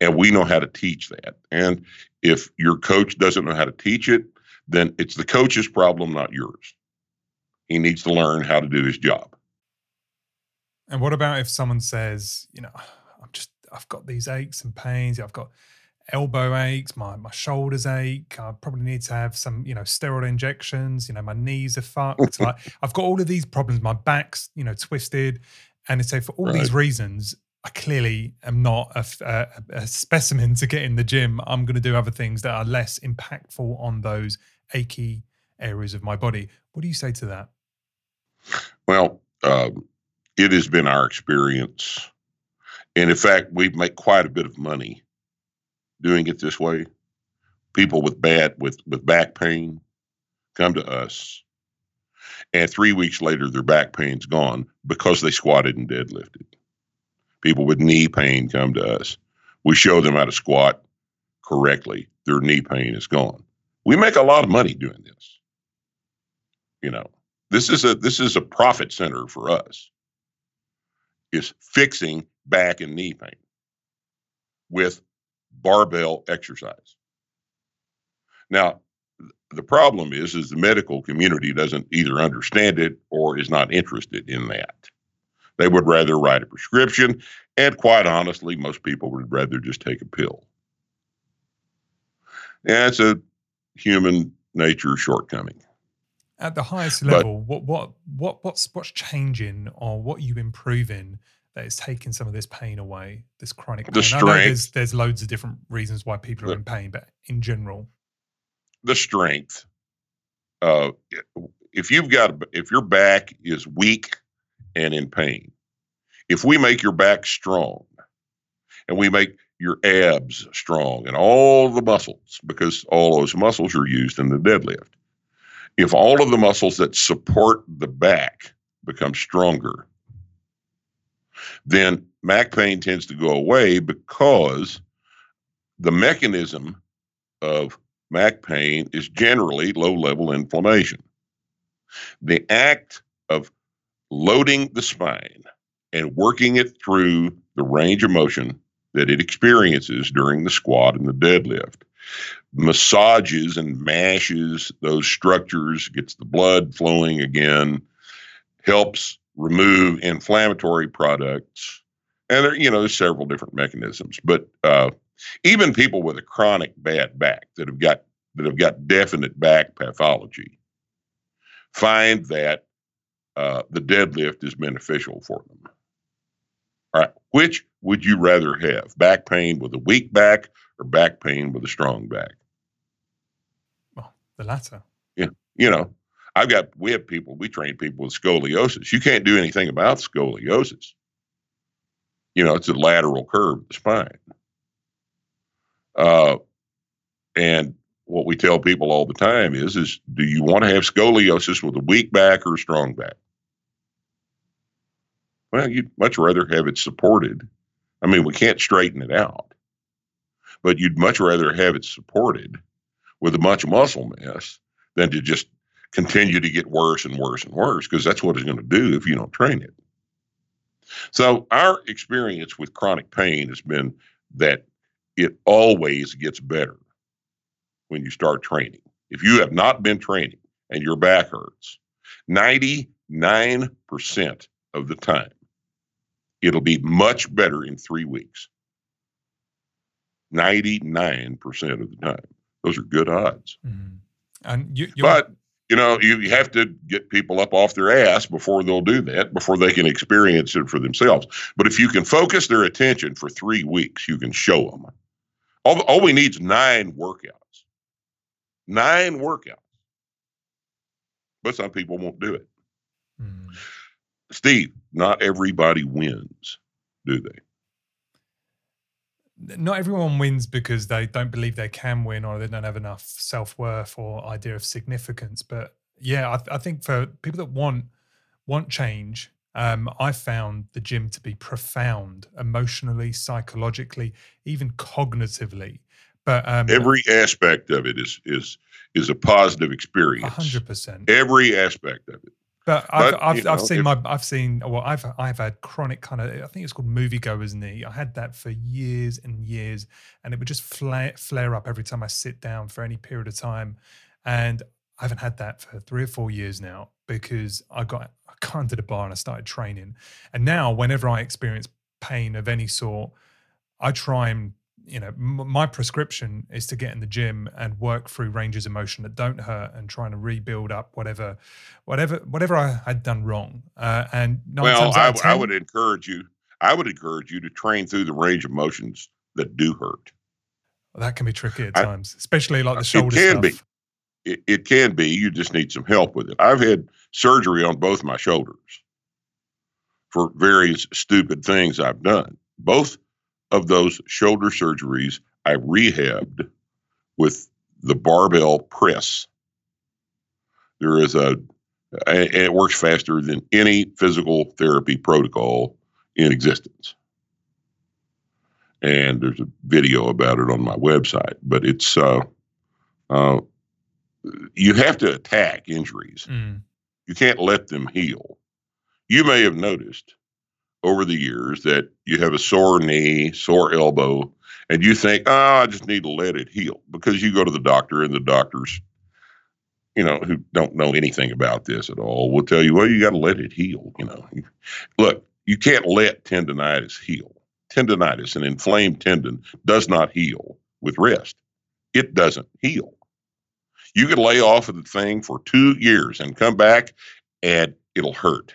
And we know how to teach that. And if your coach doesn't know how to teach it, then it's the coach's problem, not yours. He needs to learn how to do his job. And what about if someone says, you know, I'm just, I've got these aches and pains, I've got elbow aches, my my shoulders ache. I probably need to have some, you know, steroid injections. You know, my knees are fucked. like I've got all of these problems. My back's, you know, twisted, and it's so for all right. these reasons, I clearly am not a, a, a, specimen to get in the gym. I'm going to do other things that are less impactful on those achy areas of my body. What do you say to that? Well, um, it has been our experience. And in fact, we make quite a bit of money doing it this way. People with bad with with back pain come to us, and three weeks later, their back pain's gone because they squatted and deadlifted people with knee pain come to us. We show them how to squat correctly. Their knee pain is gone. We make a lot of money doing this. You know, this is a this is a profit center for us. Is fixing back and knee pain with barbell exercise. Now, the problem is is the medical community doesn't either understand it or is not interested in that. They would rather write a prescription. And quite honestly, most people would rather just take a pill. And it's a human nature shortcoming. At the highest level, but, what what what what's what's changing or what are you improving that is taking some of this pain away, this chronic pain? The strength. there's there's loads of different reasons why people the, are in pain, but in general, the strength. Uh, if you've got if your back is weak and in pain. If we make your back strong and we make your abs strong and all the muscles, because all those muscles are used in the deadlift, if all of the muscles that support the back become stronger, then back pain tends to go away because the mechanism of back pain is generally low level inflammation. The act of loading the spine and working it through the range of motion that it experiences during the squat and the deadlift massages and mashes those structures, gets the blood flowing again, helps remove inflammatory products. And there, you know, there's several different mechanisms. But uh, even people with a chronic bad back that have got that have got definite back pathology find that uh, the deadlift is beneficial for them. All right, which would you rather have? Back pain with a weak back or back pain with a strong back? Well, the latter. Yeah, you know, I've got we have people we train people with scoliosis. You can't do anything about scoliosis. You know, it's a lateral curve of the spine. Uh, and what we tell people all the time is is do you want to have scoliosis with a weak back or a strong back? Well, you'd much rather have it supported. I mean, we can't straighten it out, but you'd much rather have it supported with a bunch of muscle mass than to just continue to get worse and worse and worse because that's what it's going to do if you don't train it. So, our experience with chronic pain has been that it always gets better when you start training. If you have not been training and your back hurts, 99% of the time, it'll be much better in three weeks. 99% of the time. Those are good odds. Mm-hmm. And you, but you know, you have to get people up off their ass before they'll do that, before they can experience it for themselves. But if you can focus their attention for three weeks, you can show them. All, all we need is nine workouts. Nine workouts. But some people won't do it. Mm. Steve, not everybody wins, do they? Not everyone wins because they don't believe they can win or they don't have enough self worth or idea of significance. But yeah, I, th- I, think for people that want want change, um, I found the gym to be profound emotionally, psychologically, even cognitively. But um, every aspect of it is is is a positive experience. hundred percent. Every aspect of it. But I've, but, I've, know, I've seen if, my I've seen well I've I've had chronic kind of I think it's called moviegoer's knee. I had that for years and years, and it would just flare flare up every time I sit down for any period of time, and I haven't had that for three or four years now because I got I got into the bar and I started training, and now whenever I experience pain of any sort, I try and you know, m- my prescription is to get in the gym and work through ranges of motion that don't hurt and trying to rebuild up whatever, whatever, whatever I had done wrong. Uh, and well, I, 10, I would encourage you. I would encourage you to train through the range of motions that do hurt. Well, that can be tricky at I, times, especially like the shoulder. It can stuff. be. It, it can be. You just need some help with it. I've had surgery on both my shoulders for various stupid things I've done. Both of those shoulder surgeries I rehabbed with the barbell press. There is a, and it works faster than any physical therapy protocol in existence. And there's a video about it on my website, but it's, uh, uh, you have to attack injuries. Mm. You can't let them heal. You may have noticed over the years that you have a sore knee, sore elbow, and you think, oh, I just need to let it heal because you go to the doctor and the doctors, you know, who don't know anything about this at all will tell you, well, you got to let it heal. You know, look, you can't let tendonitis heal. Tendonitis, an inflamed tendon, does not heal with rest. It doesn't heal. You could lay off of the thing for two years and come back and it'll hurt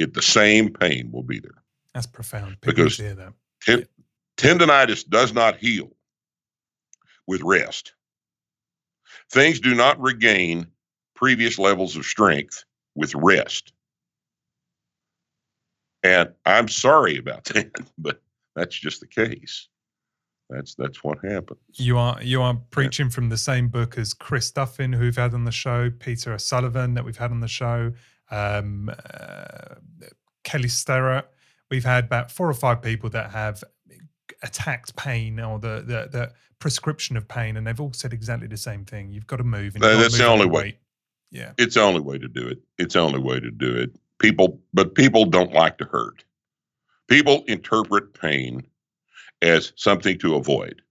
it the same pain will be there. That's profound. People because that. Ten, tendonitis does not heal with rest. Things do not regain previous levels of strength with rest. And I'm sorry about that, but that's just the case. That's that's what happens. You are you are preaching yeah. from the same book as Chris Duffin, who we've had on the show, Peter O'Sullivan that we've had on the show, um, uh, Kelly Starrett. we've had about four or five people that have attacked pain or the the, the prescription of pain, and they've all said exactly the same thing. You've got to move. And that's the only way. Weight. Yeah, it's the only way to do it. It's the only way to do it. People, but people don't like to hurt. People interpret pain as something to avoid.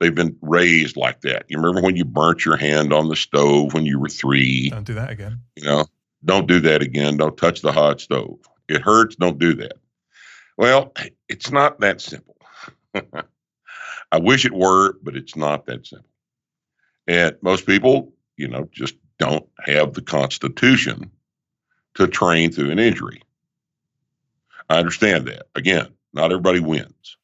They've been raised like that. You remember when you burnt your hand on the stove when you were three? Don't do that again. You know, don't do that again. Don't touch the hot stove. It hurts. Don't do that. Well, it's not that simple. I wish it were, but it's not that simple. And most people, you know, just don't have the constitution to train through an injury. I understand that. Again, not everybody wins.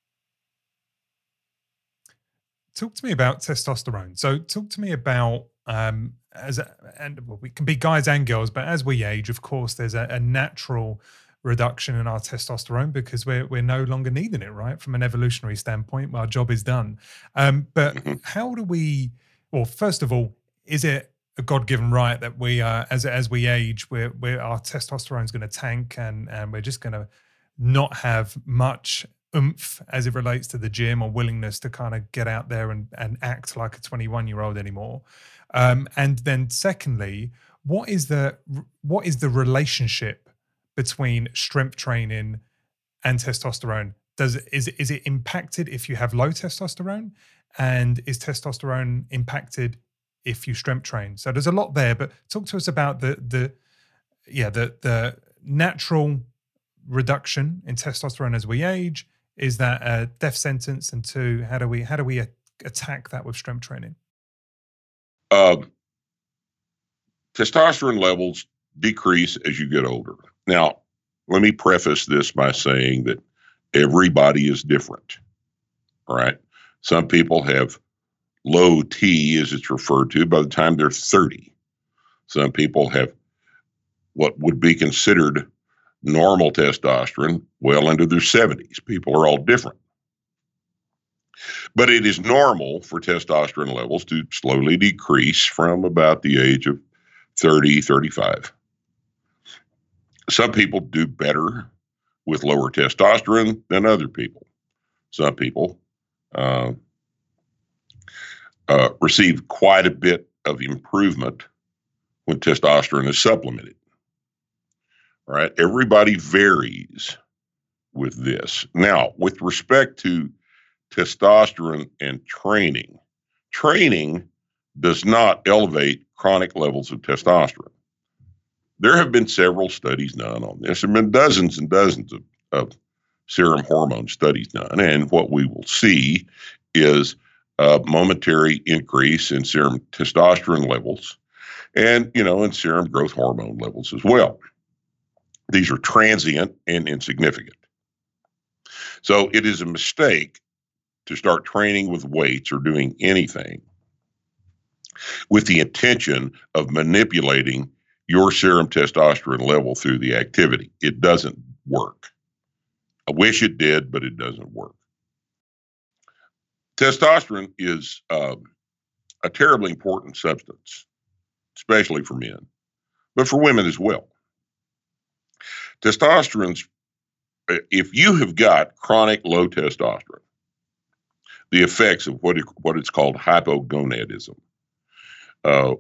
Talk to me about testosterone. So, talk to me about um, as a, and well, we can be guys and girls, but as we age, of course, there's a, a natural reduction in our testosterone because we're we're no longer needing it, right? From an evolutionary standpoint, our job is done. Um, but mm-hmm. how do we? Well, first of all, is it a God-given right that we, uh, as as we age, we're, we're our testosterone is going to tank, and and we're just going to not have much oomph as it relates to the gym or willingness to kind of get out there and, and act like a 21 year old anymore um, and then secondly what is the what is the relationship between strength training and testosterone? Does is is it impacted if you have low testosterone, and is testosterone impacted if you strength train? So there's a lot there, but talk to us about the the yeah the the natural reduction in testosterone as we age. Is that a death sentence? And two, how do we how do we attack that with strength training? Um, testosterone levels decrease as you get older. Now, let me preface this by saying that everybody is different. All right. Some people have low T, as it's referred to, by the time they're 30. Some people have what would be considered normal testosterone well into their 70s. People are all different. But it is normal for testosterone levels to slowly decrease from about the age of 30, 35. Some people do better with lower testosterone than other people. Some people uh, uh, receive quite a bit of improvement when testosterone is supplemented. All right, everybody varies with this. Now, with respect to testosterone and training, training does not elevate chronic levels of testosterone. There have been several studies done on this. There have been dozens and dozens of, of serum hormone studies done. And what we will see is a momentary increase in serum testosterone levels and, you know, in serum growth hormone levels as well. These are transient and insignificant. So it is a mistake to start training with weights or doing anything with the intention of manipulating your serum testosterone level through the activity. It doesn't work. I wish it did, but it doesn't work. Testosterone is um, a terribly important substance, especially for men, but for women as well. Testosterone's, uh, if you have got chronic low testosterone, the effects of what, it, what it's called hypogonadism, uh,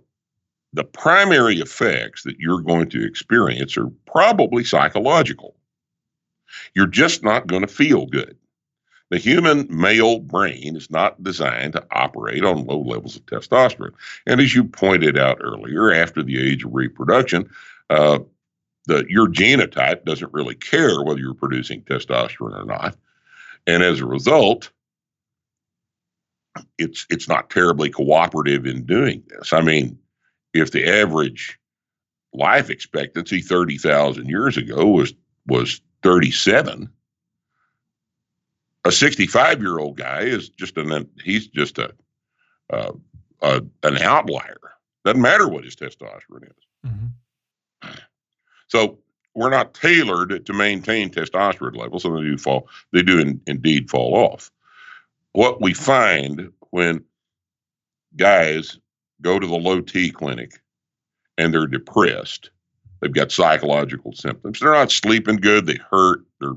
the primary effects that you're going to experience are probably psychological. You're just not going to feel good. The human male brain is not designed to operate on low levels of testosterone. And as you pointed out earlier, after the age of reproduction, uh, the, your genotype doesn't really care whether you're producing testosterone or not. And as a result, it's it's not terribly cooperative in doing this. I mean, if the average life expectancy 30,000 years ago was was 37 a 65 year old guy is just an he's just a, uh, a an outlier doesn't matter what his testosterone is mm-hmm. so we're not tailored to maintain testosterone levels so they do fall they do in, indeed fall off what we find when guys go to the low T clinic and they're depressed. They've got psychological symptoms. They're not sleeping good. They hurt. They're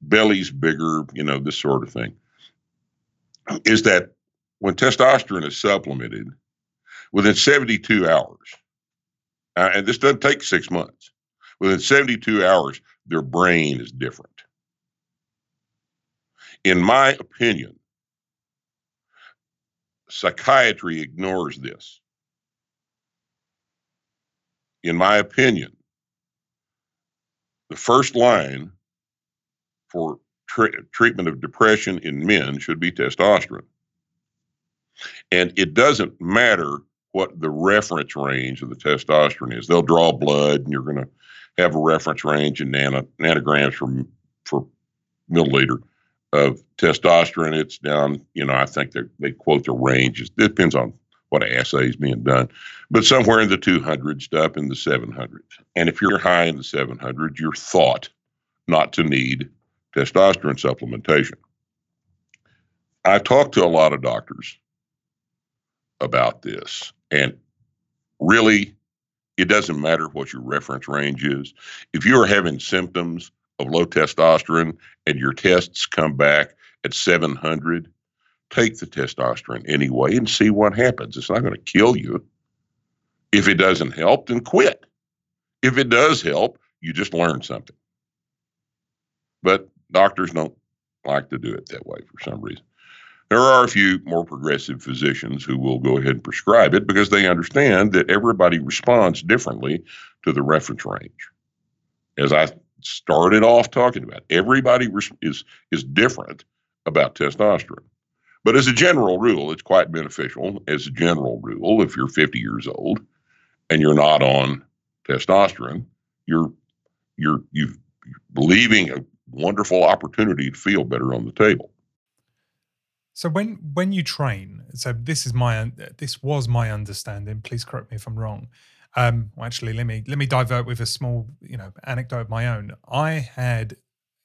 belly's bigger, you know, this sort of thing, is that when testosterone is supplemented, within 72 hours, uh, and this doesn't take six months, within 72 hours, their brain is different. In my opinion, psychiatry ignores this. In my opinion, the first line for tra- treatment of depression in men should be testosterone. And it doesn't matter what the reference range of the testosterone is. They'll draw blood, and you're going to have a reference range in nano, nanograms for for milliliter of testosterone. It's down, you know, I think they quote the range. It depends on what assay is being done, but somewhere in the 200s to up in the 700s. And if you're high in the 700s, you're thought not to need testosterone supplementation. I talked to a lot of doctors about this, and really, it doesn't matter what your reference range is. If you are having symptoms of low testosterone and your tests come back at 700, take the testosterone anyway and see what happens. It's not going to kill you. If it doesn't help, then quit. If it does help, you just learn something. But doctors don't like to do it that way for some reason. There are a few more progressive physicians who will go ahead and prescribe it because they understand that everybody responds differently to the reference range. As I started off talking about, everybody is is different about testosterone. But as a general rule, it's quite beneficial. As a general rule, if you're 50 years old and you're not on testosterone, you're you're you're leaving a wonderful opportunity to feel better on the table. So when when you train, so this is my this was my understanding. Please correct me if I'm wrong. Um, well, actually, let me let me divert with a small you know anecdote of my own. I had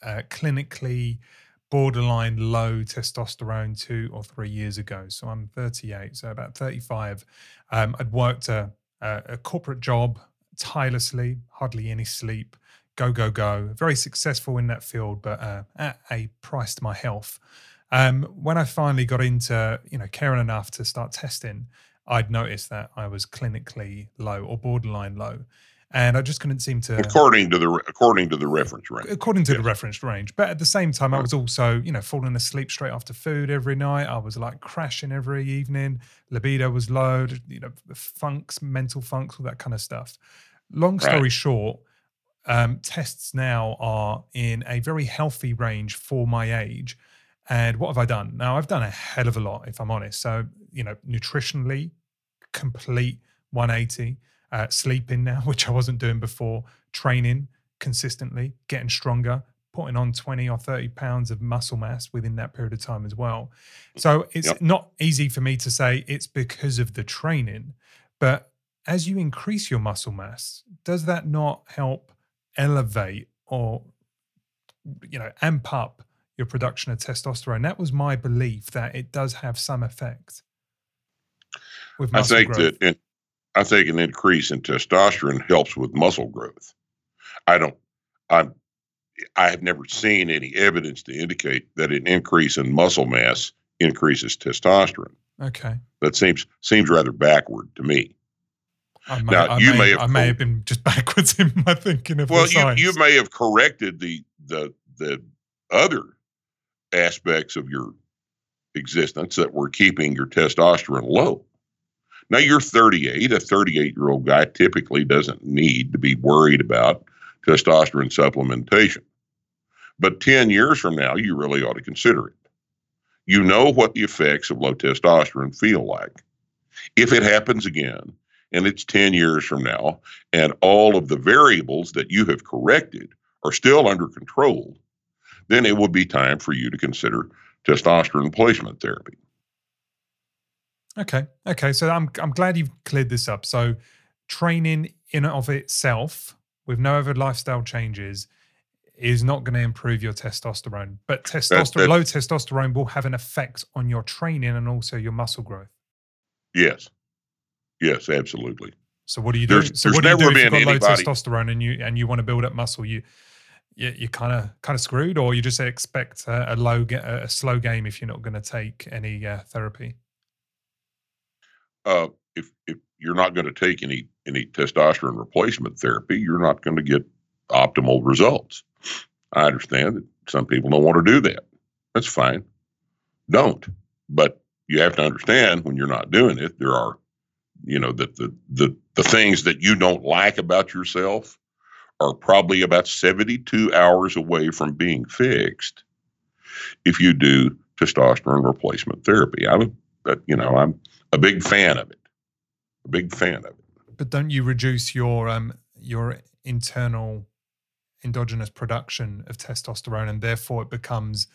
uh, clinically borderline low testosterone two or three years ago. So I'm 38, so about 35. Um, I'd worked a, a, a corporate job tirelessly, hardly any sleep, go go go. Very successful in that field, but uh, at a price to my health. Um, when I finally got into, you know, caring enough to start testing, I'd noticed that I was clinically low or borderline low, and I just couldn't seem to. According to the according to the reference range. According to yes. the reference range, but at the same time, I was also, you know, falling asleep straight after food every night. I was like crashing every evening. Libido was low. You know, funks, mental funks, all that kind of stuff. Long story right. short, um, tests now are in a very healthy range for my age and what have I done? Now, I've done a hell of a lot, if I'm honest. So, you know, nutritionally, complete 180, uh, sleeping now, which I wasn't doing before, training consistently, getting stronger, putting on 20 or 30 pounds of muscle mass within that period of time as well. So it's yep. not easy for me to say it's because of the training, but as you increase your muscle mass, does that not help elevate or, you know, amp up your production of testosterone. That was my belief that it does have some effect. With I think growth. that I think an increase in testosterone helps with muscle growth. I don't. I'm. I have never seen any evidence to indicate that an increase in muscle mass increases testosterone. Okay. That seems seems rather backward to me. I may, now I you may, may have I may have been just backwards in my thinking of well, you you may have corrected the the the other aspects of your existence that were keeping your testosterone low. Now you're 38. A 38 year old guy typically doesn't need to be worried about testosterone supplementation. But 10 years from now, you really ought to consider it. You know what the effects of low testosterone feel like. If it happens again, and it's 10 years from now, and all of the variables that you have corrected are still under control, then it would be time for you to consider testosterone replacement therapy. Okay. Okay. So I'm I'm glad you've cleared this up. So training in and of itself with no other lifestyle changes is not going to improve your testosterone. But testosterone low testosterone will have an effect on your training and also your muscle growth. Yes. Yes, absolutely. So what do you do? There's, so what do you do if you've got anybody, low testosterone and you and you want to build up muscle? You you, you're kind of kind of screwed, or you just expect a, a low a slow game if you're not going to take any uh, therapy. Uh, if if you're not going to take any any testosterone replacement therapy, you're not going to get optimal results. I understand that some people don't want to do that. That's fine. Don't. But you have to understand when you're not doing it, there are, you know, that the the the things that you don't like about yourself are probably about 72 hours away from being fixed if you do testosterone replacement therapy. I'm a, you know, I'm a big fan of it. A big fan of it. But don't you reduce your um your internal endogenous production of testosterone and therefore it becomes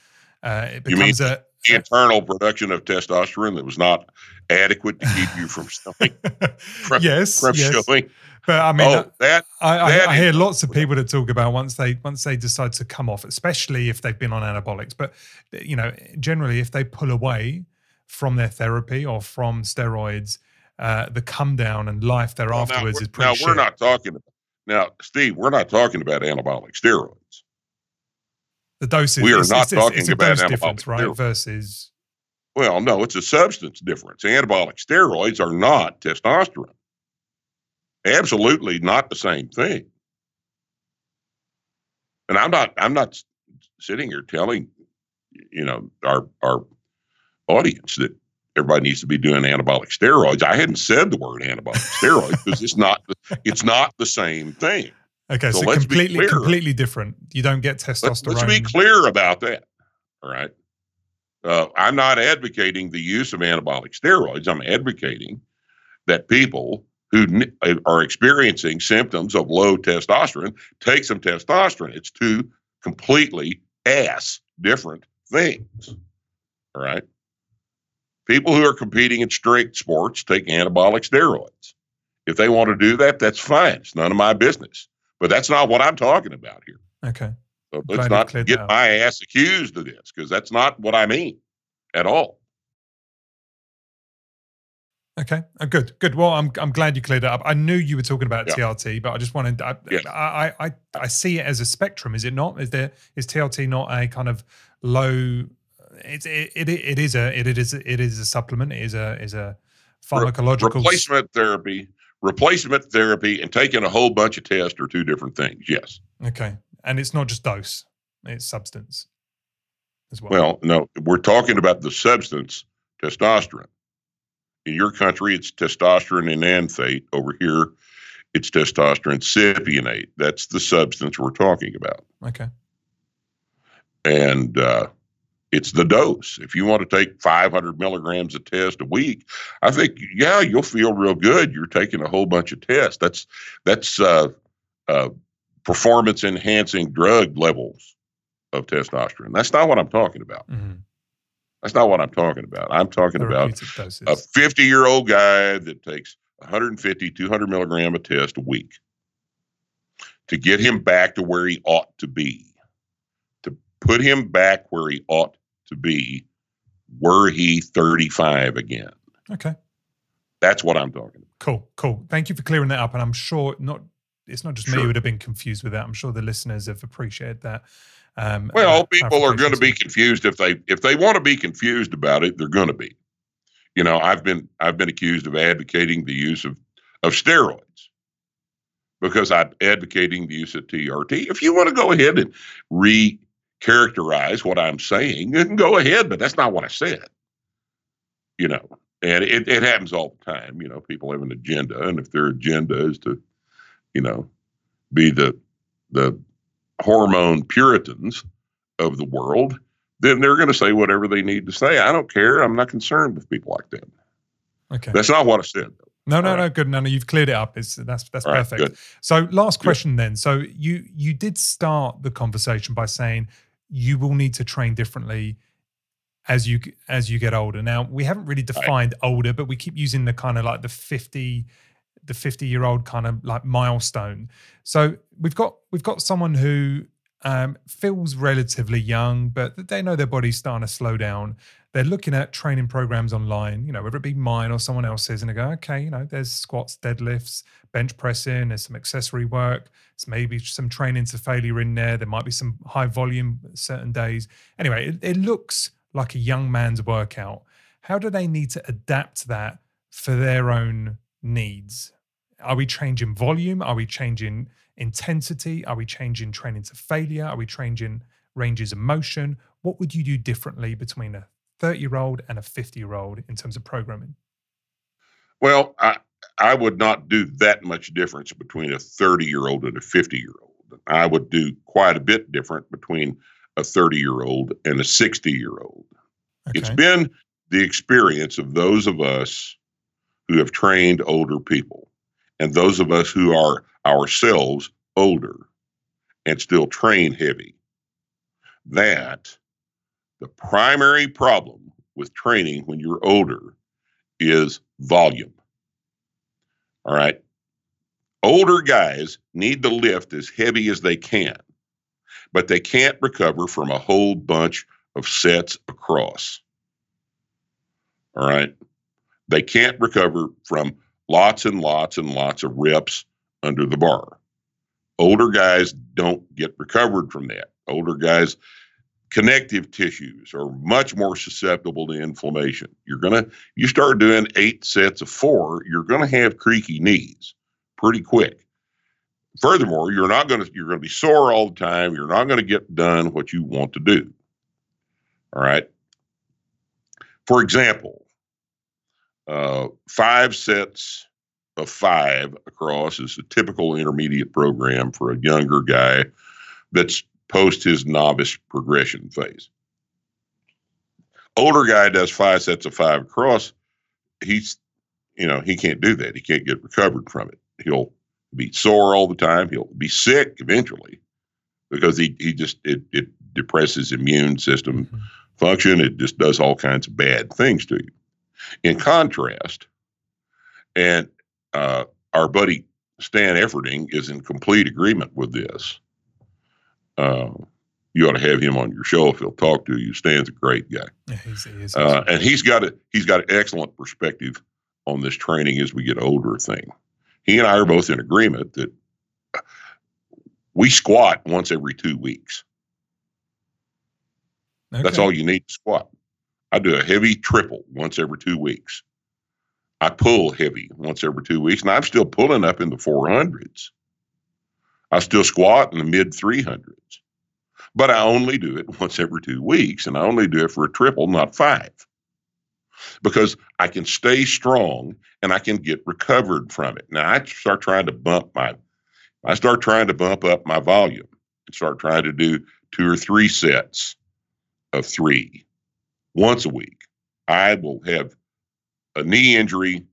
uh, it becomes a the internal production of testosterone that was not adequate to keep you from showing. from, yes, from yes. showing. But I mean, oh, that, I, that I, I hear lots of people that talk about once they once they decide to come off, especially if they've been on anabolics. But you know, generally, if they pull away from their therapy or from steroids, uh, the come down and life there well, afterwards is pretty. Now shit. we're not talking. About now, Steve, we're not talking about anabolic steroids. The doses. We are it's, not it's, talking it's, a about dose difference, right? Steroids. Versus. Well, no, it's a substance difference. Anabolic steroids are not testosterone. Absolutely not the same thing. And I'm not. I'm not sitting here telling, you know, our our audience that everybody needs to be doing anabolic steroids. I hadn't said the word anabolic steroids because it's not it's not the same thing. Okay, so, so completely completely different. You don't get testosterone. Let's, let's be clear about that. All right. Uh, I'm not advocating the use of anabolic steroids. I'm advocating that people who are experiencing symptoms of low testosterone take some testosterone. It's two completely ass different things. All right. People who are competing in straight sports take anabolic steroids. If they want to do that, that's fine. It's none of my business. But that's not what I'm talking about here. Okay. So let's not get my ass accused of this because that's not what I mean at all. Okay, uh, good, good. Well, I'm I'm glad you cleared it up. I knew you were talking about yeah. TRT, but I just wanted. I, yes. I, I I see it as a spectrum. Is it not? Is there is TRT not a kind of low? It's it, it, it is a it, it is it is a supplement. It is a is a pharmacological replacement therapy replacement therapy and taking a whole bunch of tests are two different things. Yes. Okay. And it's not just dose, it's substance as well. Well, no, we're talking about the substance, testosterone. In your country, it's testosterone enanthate. Over here, it's testosterone cypionate. That's the substance we're talking about. Okay. And uh, it's the dose. If you want to take 500 milligrams of test a week, I think yeah, you'll feel real good. You're taking a whole bunch of tests. That's that's uh, uh, performance enhancing drug levels of testosterone. That's not what I'm talking about. Mm-hmm. That's not what I'm talking about. I'm talking about a 50 year old guy that takes 150, 200 milligram of test a week to get him back to where he ought to be, to put him back where he ought to be were he 35 again. Okay. That's what I'm talking about. Cool, cool. Thank you for clearing that up. And I'm sure not it's not just sure. me who would have been confused with that. I'm sure the listeners have appreciated that. Um, well, people are going to be confused if they if they want to be confused about it, they're going to be. You know, I've been I've been accused of advocating the use of of steroids because I'm advocating the use of TRT. If you want to go ahead and re characterize what I'm saying, you can go ahead, but that's not what I said. You know, and it, it happens all the time. You know, people have an agenda, and if their agenda is to, you know, be the the hormone puritans of the world, then they're going to say whatever they need to say. I don't care. I'm not concerned with people like that. Okay, that's not what I said. Though. No, no, no, good. No, no, you've cleared it up. It's that's that's All perfect. Right, so, last question good. then. So, you you did start the conversation by saying you will need to train differently as you as you get older. Now we haven't really defined right. older, but we keep using the kind of like the fifty the 50 year old kind of like milestone. So we've got we've got someone who um, feels relatively young, but they know their body's starting to slow down. they're looking at training programs online, you know, whether it be mine or someone else's, and they go, okay, you know, there's squats, deadlifts, bench pressing, there's some accessory work, there's maybe some training to failure in there. There might be some high volume certain days. Anyway, it, it looks like a young man's workout. How do they need to adapt that for their own needs? Are we changing volume? Are we changing intensity? Are we changing training to failure? Are we changing ranges of motion? What would you do differently between a 30 year old and a 50 year old in terms of programming? Well, I, I would not do that much difference between a 30 year old and a 50 year old. I would do quite a bit different between a 30 year old and a 60 year old. Okay. It's been the experience of those of us who have trained older people and those of us who are ourselves older and still train heavy that the primary problem with training when you're older is volume. All right. Older guys need to lift as heavy as they can, but they can't recover from a whole bunch of sets across. All right. They can't recover from lots and lots and lots of reps under the bar. Older guys don't get recovered from that. Older guys, connective tissues are much more susceptible to inflammation. You're going to, you start doing eight sets of four, you're going to have creaky knees pretty quick. Furthermore, you're not going to, you're going to be sore all the time. You're not going to get done what you want to do. All right. For example, uh, five sets of five across is a typical intermediate program for a younger guy that's post his novice progression phase. Older guy does five sets of five across. He's, you know, he can't do that. He can't get recovered from it. He'll be sore all the time. He'll be sick eventually because he, he just, it, it depresses immune system mm-hmm. function. It just does all kinds of bad things to you. In contrast, and uh, our buddy Stan Efferding is in complete agreement with this. Uh, you ought to have him on your show if he'll talk to you. Stan's a great guy, yeah, he's, he is, uh, and he's got a he's got an excellent perspective on this training as we get older thing. He and I are both in agreement that we squat once every two weeks. Okay. That's all you need to squat. I do a heavy triple once every two weeks. I pull heavy once every two weeks, and I'm still pulling up in the 400s. I still squat in the mid 300s, but I only do it once every two weeks, and I only do it for a triple, not five, because I can stay strong and I can get recovered from it. Now I start trying to bump my, I start trying to bump up my volume and start trying to do two or three sets of three once a week. I will have a knee injury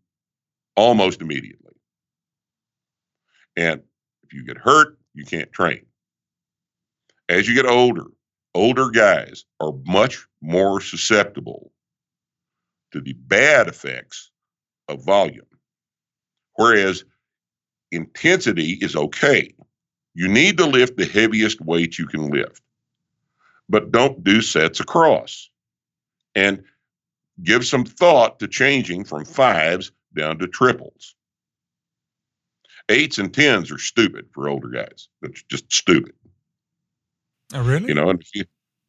almost immediately. And if you get hurt, you can't train. As you get older, older guys are much more susceptible to the bad effects of volume. Whereas intensity is okay. You need to lift the heaviest weight you can lift, but don't do sets across. And give some thought to changing from fives down to triples. Eights and tens are stupid for older guys. That's just stupid. Oh, really? You know,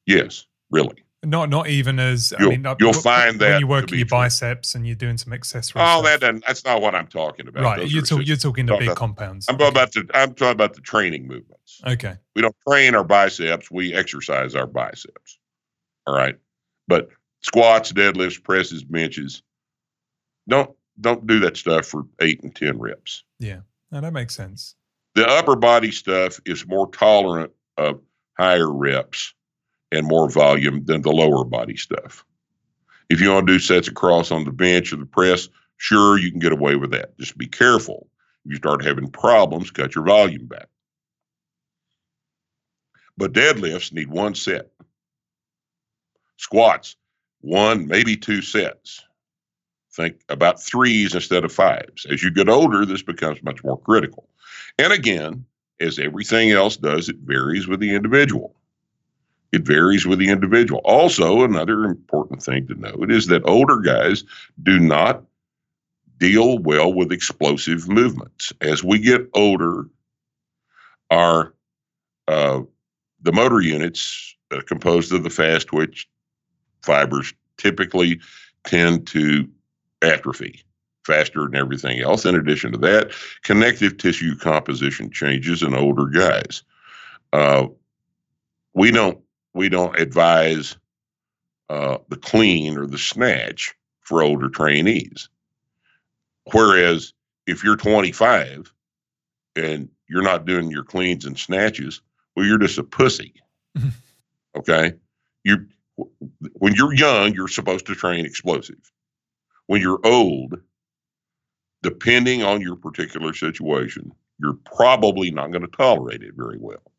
yes, really. Not not even as you'll, I mean, you'll find that when you work your biceps and you're doing some accessories. Oh, that doesn't, that's not what I'm talking about. Right, you're, talk, you're talking the big about, compounds. I'm talking about the I'm talking about the training movements. Okay. We don't train our biceps; we exercise our biceps. All right, but squats, deadlifts, presses, benches. Don't don't do that stuff for eight and ten reps. Yeah, no, that makes sense. The upper body stuff is more tolerant of higher reps and more volume than the lower body stuff. If you want to do sets across on the bench or the press, sure you can get away with that. Just be careful. If you start having problems, cut your volume back. But deadlifts need one set. Squats, one, maybe two sets. Think about threes instead of fives. As you get older, this becomes much more critical. And again, as everything else does, it varies with the individual. It varies with the individual. Also, another important thing to note is that older guys do not deal well with explosive movements. As we get older, our uh, the motor units uh, composed of the fast twitch fibers typically tend to atrophy faster than everything else. In addition to that, connective tissue composition changes in older guys. Uh, we don't we don't advise uh, the clean or the snatch for older trainees. Whereas if you're 25 and you're not doing your cleans and snatches, well, you're just a pussy. Okay, you when you're young, you're supposed to train explosive. When you're old, depending on your particular situation, you're probably not going to tolerate it very well.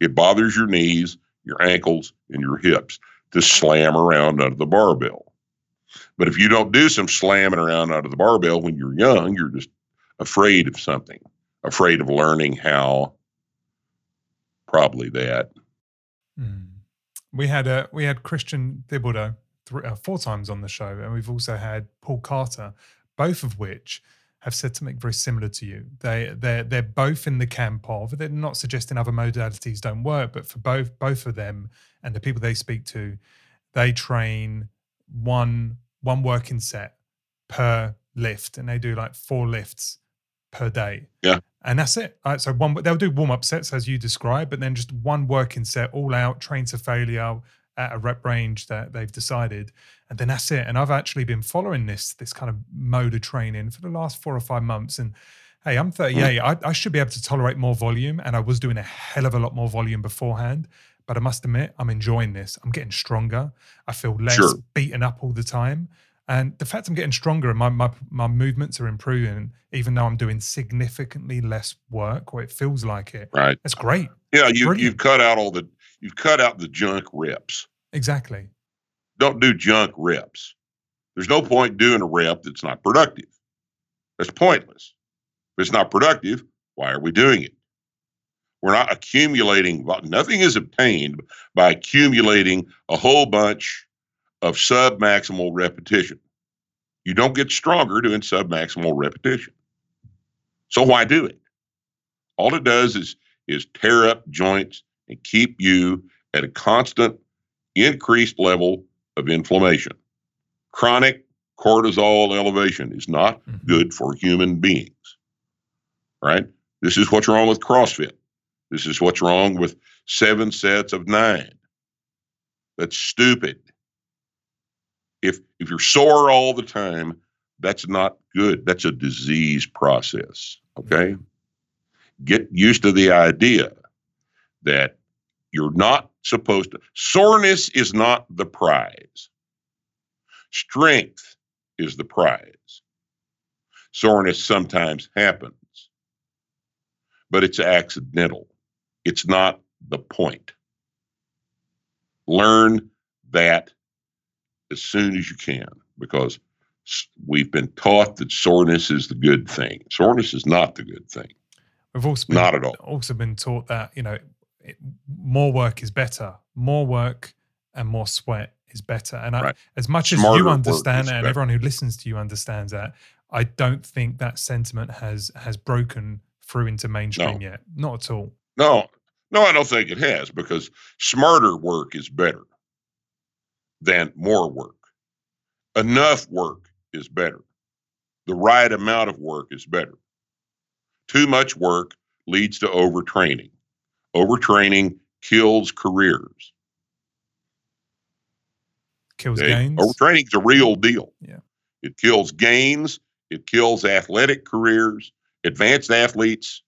It bothers your knees, your ankles, and your hips to slam around under the barbell. But if you don't do some slamming around under the barbell when you're young, you're just afraid of something, afraid of learning how. Probably that. Mm. We had a we had Christian Thibaudeau three, uh, four times on the show, and we've also had Paul Carter, both of which have said something very similar to you. They they're they're both in the camp of they're not suggesting other modalities don't work, but for both both of them and the people they speak to, they train one one working set per lift, and they do like four lifts per day. Yeah, and that's it. Right, so one they'll do warm up sets as you described, but then just one working set all out, train to failure at a rep range that they've decided, and then that's it. And I've actually been following this this kind of mode of training for the last four or five months. And hey, I'm 38. Mm. I, I should be able to tolerate more volume, and I was doing a hell of a lot more volume beforehand. But I must admit, I'm enjoying this. I'm getting stronger. I feel less sure. beaten up all the time. And the fact I'm getting stronger and my, my my movements are improving, even though I'm doing significantly less work, or it feels like it. Right. That's great. Yeah, you you've cut out all the you've cut out the junk reps. Exactly. Don't do junk reps. There's no point doing a rep that's not productive. That's pointless. If it's not productive, why are we doing it? We're not accumulating, nothing is obtained by accumulating a whole bunch of submaximal repetition. You don't get stronger doing submaximal repetition. So why do it? All it does is is tear up joints and keep you at a constant increased level of inflammation. Chronic cortisol elevation is not mm-hmm. good for human beings. Right? This is what's wrong with CrossFit. This is what's wrong with seven sets of nine. That's stupid. If if you're sore all the time, that's not good. That's a disease process. Okay? Mm-hmm. Get used to the idea that you're not supposed to. Soreness is not the prize. Strength is the prize. Soreness sometimes happens, but it's accidental. It's not the point. Learn that as soon as you can because we've been taught that soreness is the good thing. Soreness is not the good thing. We've also been, not at all. Also been taught that you know it, more work is better. More work and more sweat is better. And right. I, as much Smarter as you understand that, and everyone who listens to you understands that, I don't think that sentiment has has broken through into mainstream no. yet. Not at all. No, no, I don't think it has because smarter work is better than more work. Enough work is better. The right amount of work is better. Too much work leads to overtraining. Overtraining kills careers. Kills okay? gains. Overtraining is a real deal. Yeah. It kills gains. It kills athletic careers. Advanced athletes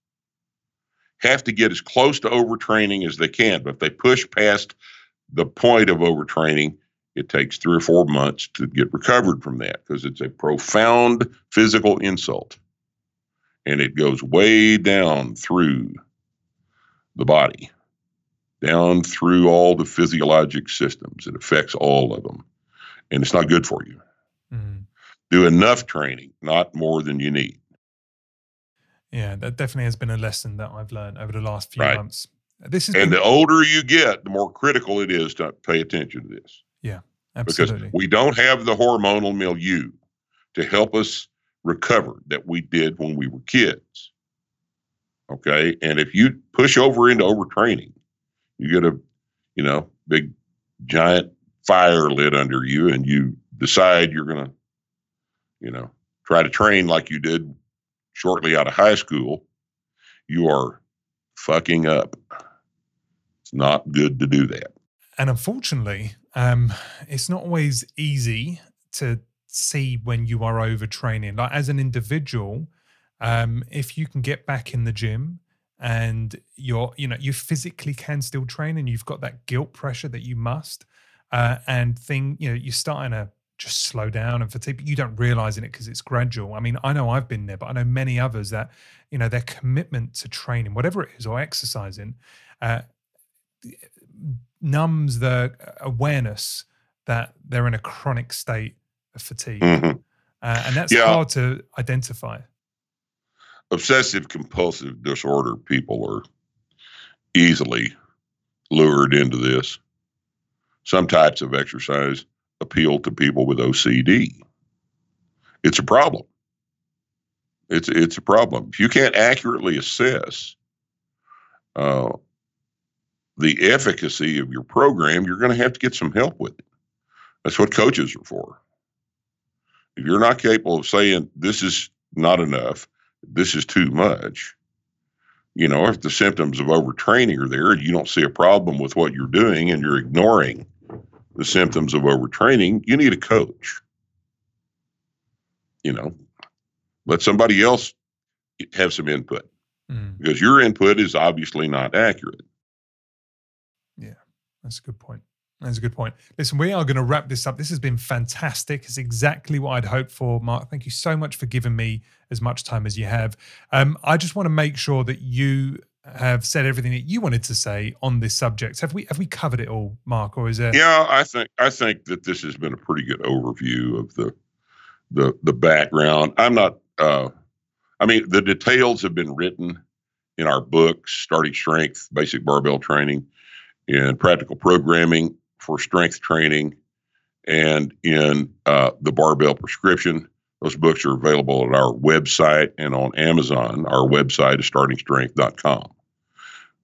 have to get as close to overtraining as they can. But if they push past the point of overtraining, it takes three or four months to get recovered from that because it's a profound physical insult. And it goes way down through the body, down through all the physiologic systems. It affects all of them. And it's not good for you. Mm-hmm. Do enough training, not more than you need. Yeah, that definitely has been a lesson that I've learned over the last few right. months. This is and the older you get, the more critical it is to pay attention to this. Yeah, absolutely. Because we don't have the hormonal milieu to help us recover that we did when we were kids. Okay. And if you push over into overtraining, you get a, you know, big giant fire lit under you and you decide you're going to, you know, try to train like you did shortly out of high school, you are fucking up. It's not good to do that. And unfortunately, um, it's not always easy to see when you are overtraining. Like as an individual, um, if you can get back in the gym and you're, you know, you physically can still train and you've got that guilt pressure that you must, uh, and thing, you know, you're starting to just slow down and fatigue, but you don't realize in it because it's gradual. I mean, I know I've been there, but I know many others that, you know, their commitment to training, whatever it is, or exercising, uh, numbs the awareness that they're in a chronic state of fatigue. Mm-hmm. Uh, and that's yeah. hard to identify. Obsessive compulsive disorder people are easily lured into this. Some types of exercise appeal to people with OCD. It's a problem. It's it's a problem. If you can't accurately assess uh, the efficacy of your program, you're going to have to get some help with it. That's what coaches are for. If you're not capable of saying this is not enough, this is too much, you know, if the symptoms of overtraining are there you don't see a problem with what you're doing and you're ignoring the symptoms of overtraining, you need a coach. You know, let somebody else have some input mm. because your input is obviously not accurate. That's a good point. That's a good point. Listen, we are going to wrap this up. This has been fantastic. It's exactly what I'd hoped for, Mark. Thank you so much for giving me as much time as you have. Um, I just want to make sure that you have said everything that you wanted to say on this subject. Have we have we covered it all, Mark, or is there? Yeah, I think I think that this has been a pretty good overview of the the the background. I'm not. Uh, I mean, the details have been written in our books, starting strength, basic barbell training, in practical programming for strength training, and in uh, the barbell prescription. Those books are available at our website and on Amazon. Our website is startingstrength.com.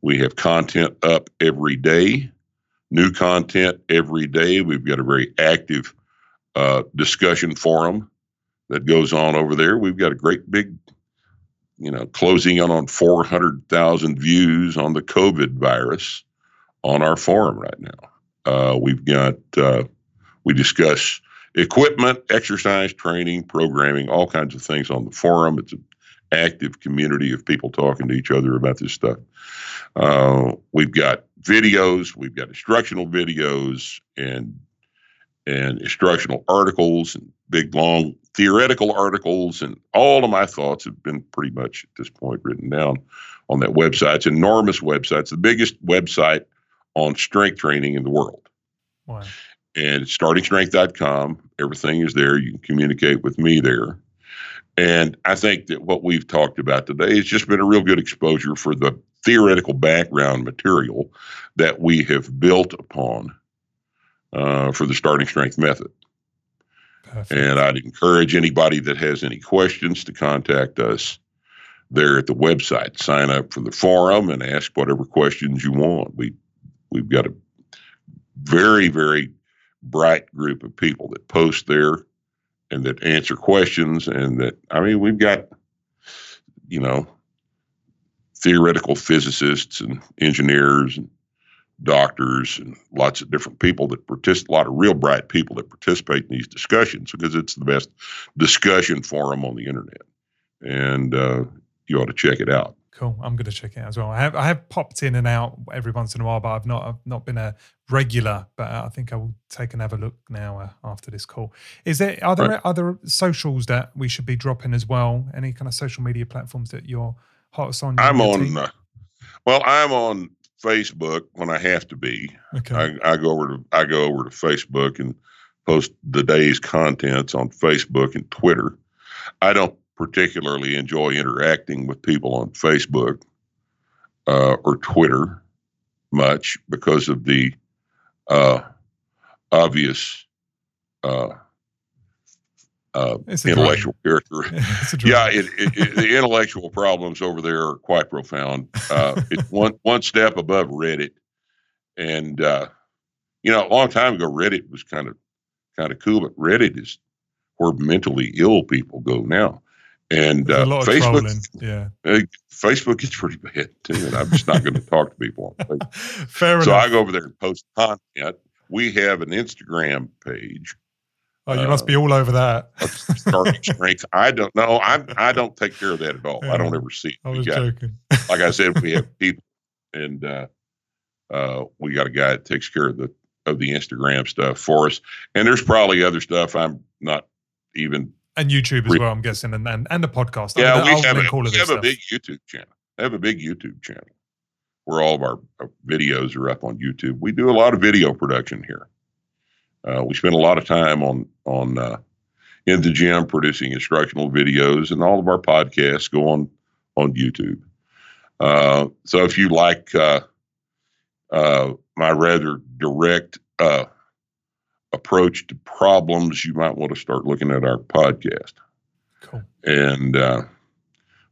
We have content up every day, new content every day. We've got a very active uh, discussion forum that goes on over there. We've got a great big, you know, closing in on 400,000 views on the COVID virus on our forum right now. Uh, we've got, uh, we discuss equipment, exercise training, programming, all kinds of things on the forum. It's an active community of people talking to each other about this stuff. Uh, we've got videos, we've got instructional videos and and instructional articles and big long theoretical articles and all of my thoughts have been pretty much at this point written down on that website. It's an enormous website. It's the biggest website on strength training in the world. Wow and startingstrength.com. Everything is there. You can communicate with me there. And I think that what we've talked about today has just been a real good exposure for the theoretical background material that we have built upon uh, for the starting strength method. Perfect. And I'd encourage anybody that has any questions to contact us there at the website. Sign up for the forum and ask whatever questions you want. We we've got a very very bright group of people that post there and that answer questions and that I mean we've got you know theoretical physicists and engineers and doctors and lots of different people that participate a lot of real bright people that participate in these discussions because it's the best discussion forum on the internet. And uh, you ought to check it out Cool. I'm going to check it out as well. I have I have popped in and out every once in a while, but I've not I've not been a regular. But I think I will take another look now uh, after this call. Is there are there right. other socials that we should be dropping as well? Any kind of social media platforms that you're hottest on? I'm on. Uh, well, I'm on Facebook when I have to be. Okay. I, I go over to I go over to Facebook and post the day's contents on Facebook and Twitter. I don't particularly enjoy interacting with people on Facebook uh, or Twitter. much because of the uh, obvious uh, uh, intellectual character. yeah, it, it, it, the intellectual problems over there are quite profound. Uh, it's one one step above Reddit, and uh, you know, a long time ago, Reddit was kind of kind of cool, but Reddit is where mentally ill people go now. And uh, Facebook, yeah, uh, Facebook is pretty bad too, and I'm just not going to talk to people. Fair so enough. I go over there and post content. We have an Instagram page. Oh, you uh, must be all over that. starting strength. I don't know. I I don't take care of that at all. Yeah, I don't ever see it. I was got, joking. like I said, we have people, and uh, uh, we got a guy that takes care of the of the Instagram stuff for us. And there's probably other stuff I'm not even and YouTube as well. I'm guessing, and and, and the podcast. Yeah, I mean, we have, a, we have a big YouTube channel. I have a big YouTube channel where all of our, our, videos are up on YouTube. We do a lot of video production here. Uh, we spend a lot of time on on uh, in the gym producing instructional videos, and all of our podcasts go on on YouTube. Uh, so if you like uh, uh, my rather direct uh, approach to problems, you might want to start looking at our podcast. Cool. And uh,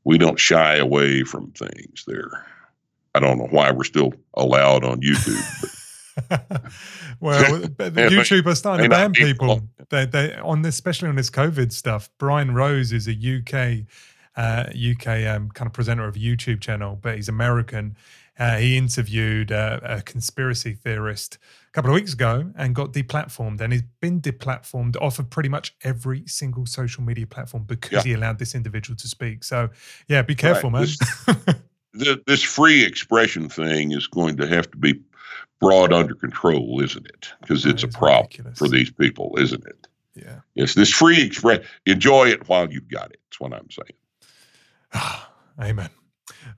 we don't shy away from things there. I don't know why we're still allowed on YouTube. well, YouTube are starting to ban people. They, they on this, especially on this COVID stuff. Brian Rose is a UK uh, UK um, kind of presenter of a YouTube channel, but he's American. Uh, he interviewed uh, a conspiracy theorist a couple of weeks ago and got deplatformed. And he's been deplatformed off of pretty much every single social media platform because yeah. he allowed this individual to speak. So, yeah, be careful, right. man. This, this free expression thing is going to have to be brought under control, isn't it? Because it's a problem ridiculous. for these people, isn't it? Yeah. Yes, this free express. Enjoy it while you've got it. That's what I'm saying. Amen.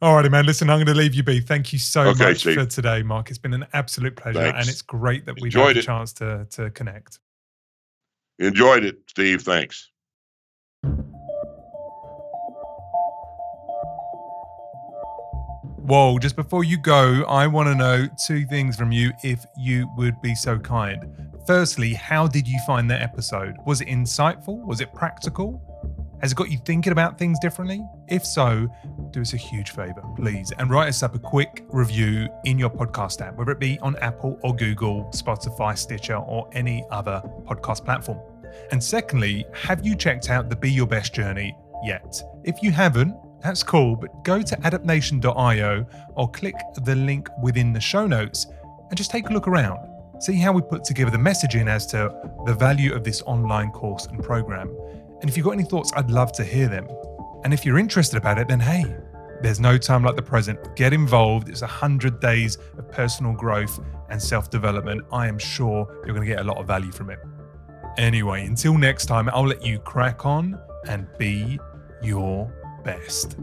All righty, man. Listen, I'm going to leave you be. Thank you so okay, much Steve. for today, Mark. It's been an absolute pleasure, Thanks. and it's great that we've had the chance to to connect. Enjoyed it, Steve. Thanks. Whoa, just before you go, I want to know two things from you if you would be so kind. Firstly, how did you find the episode? Was it insightful? Was it practical? Has it got you thinking about things differently? If so, do us a huge favor, please, and write us up a quick review in your podcast app, whether it be on Apple or Google, Spotify, Stitcher, or any other podcast platform. And secondly, have you checked out the Be Your Best journey yet? If you haven't, that's cool, but go to adaptnation.io or click the link within the show notes and just take a look around. See how we put together the messaging as to the value of this online course and program. And if you've got any thoughts, I'd love to hear them. And if you're interested about it, then hey, there's no time like the present. Get involved. It's 100 days of personal growth and self development. I am sure you're going to get a lot of value from it. Anyway, until next time, I'll let you crack on and be your best.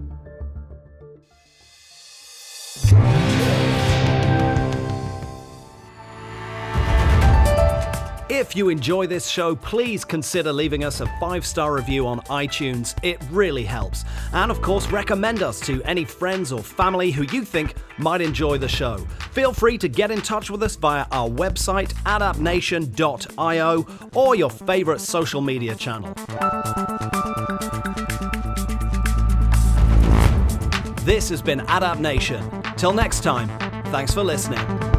If you enjoy this show, please consider leaving us a five star review on iTunes. It really helps. And of course, recommend us to any friends or family who you think might enjoy the show. Feel free to get in touch with us via our website, adaptnation.io, or your favorite social media channel. This has been Adapt Nation. Till next time, thanks for listening.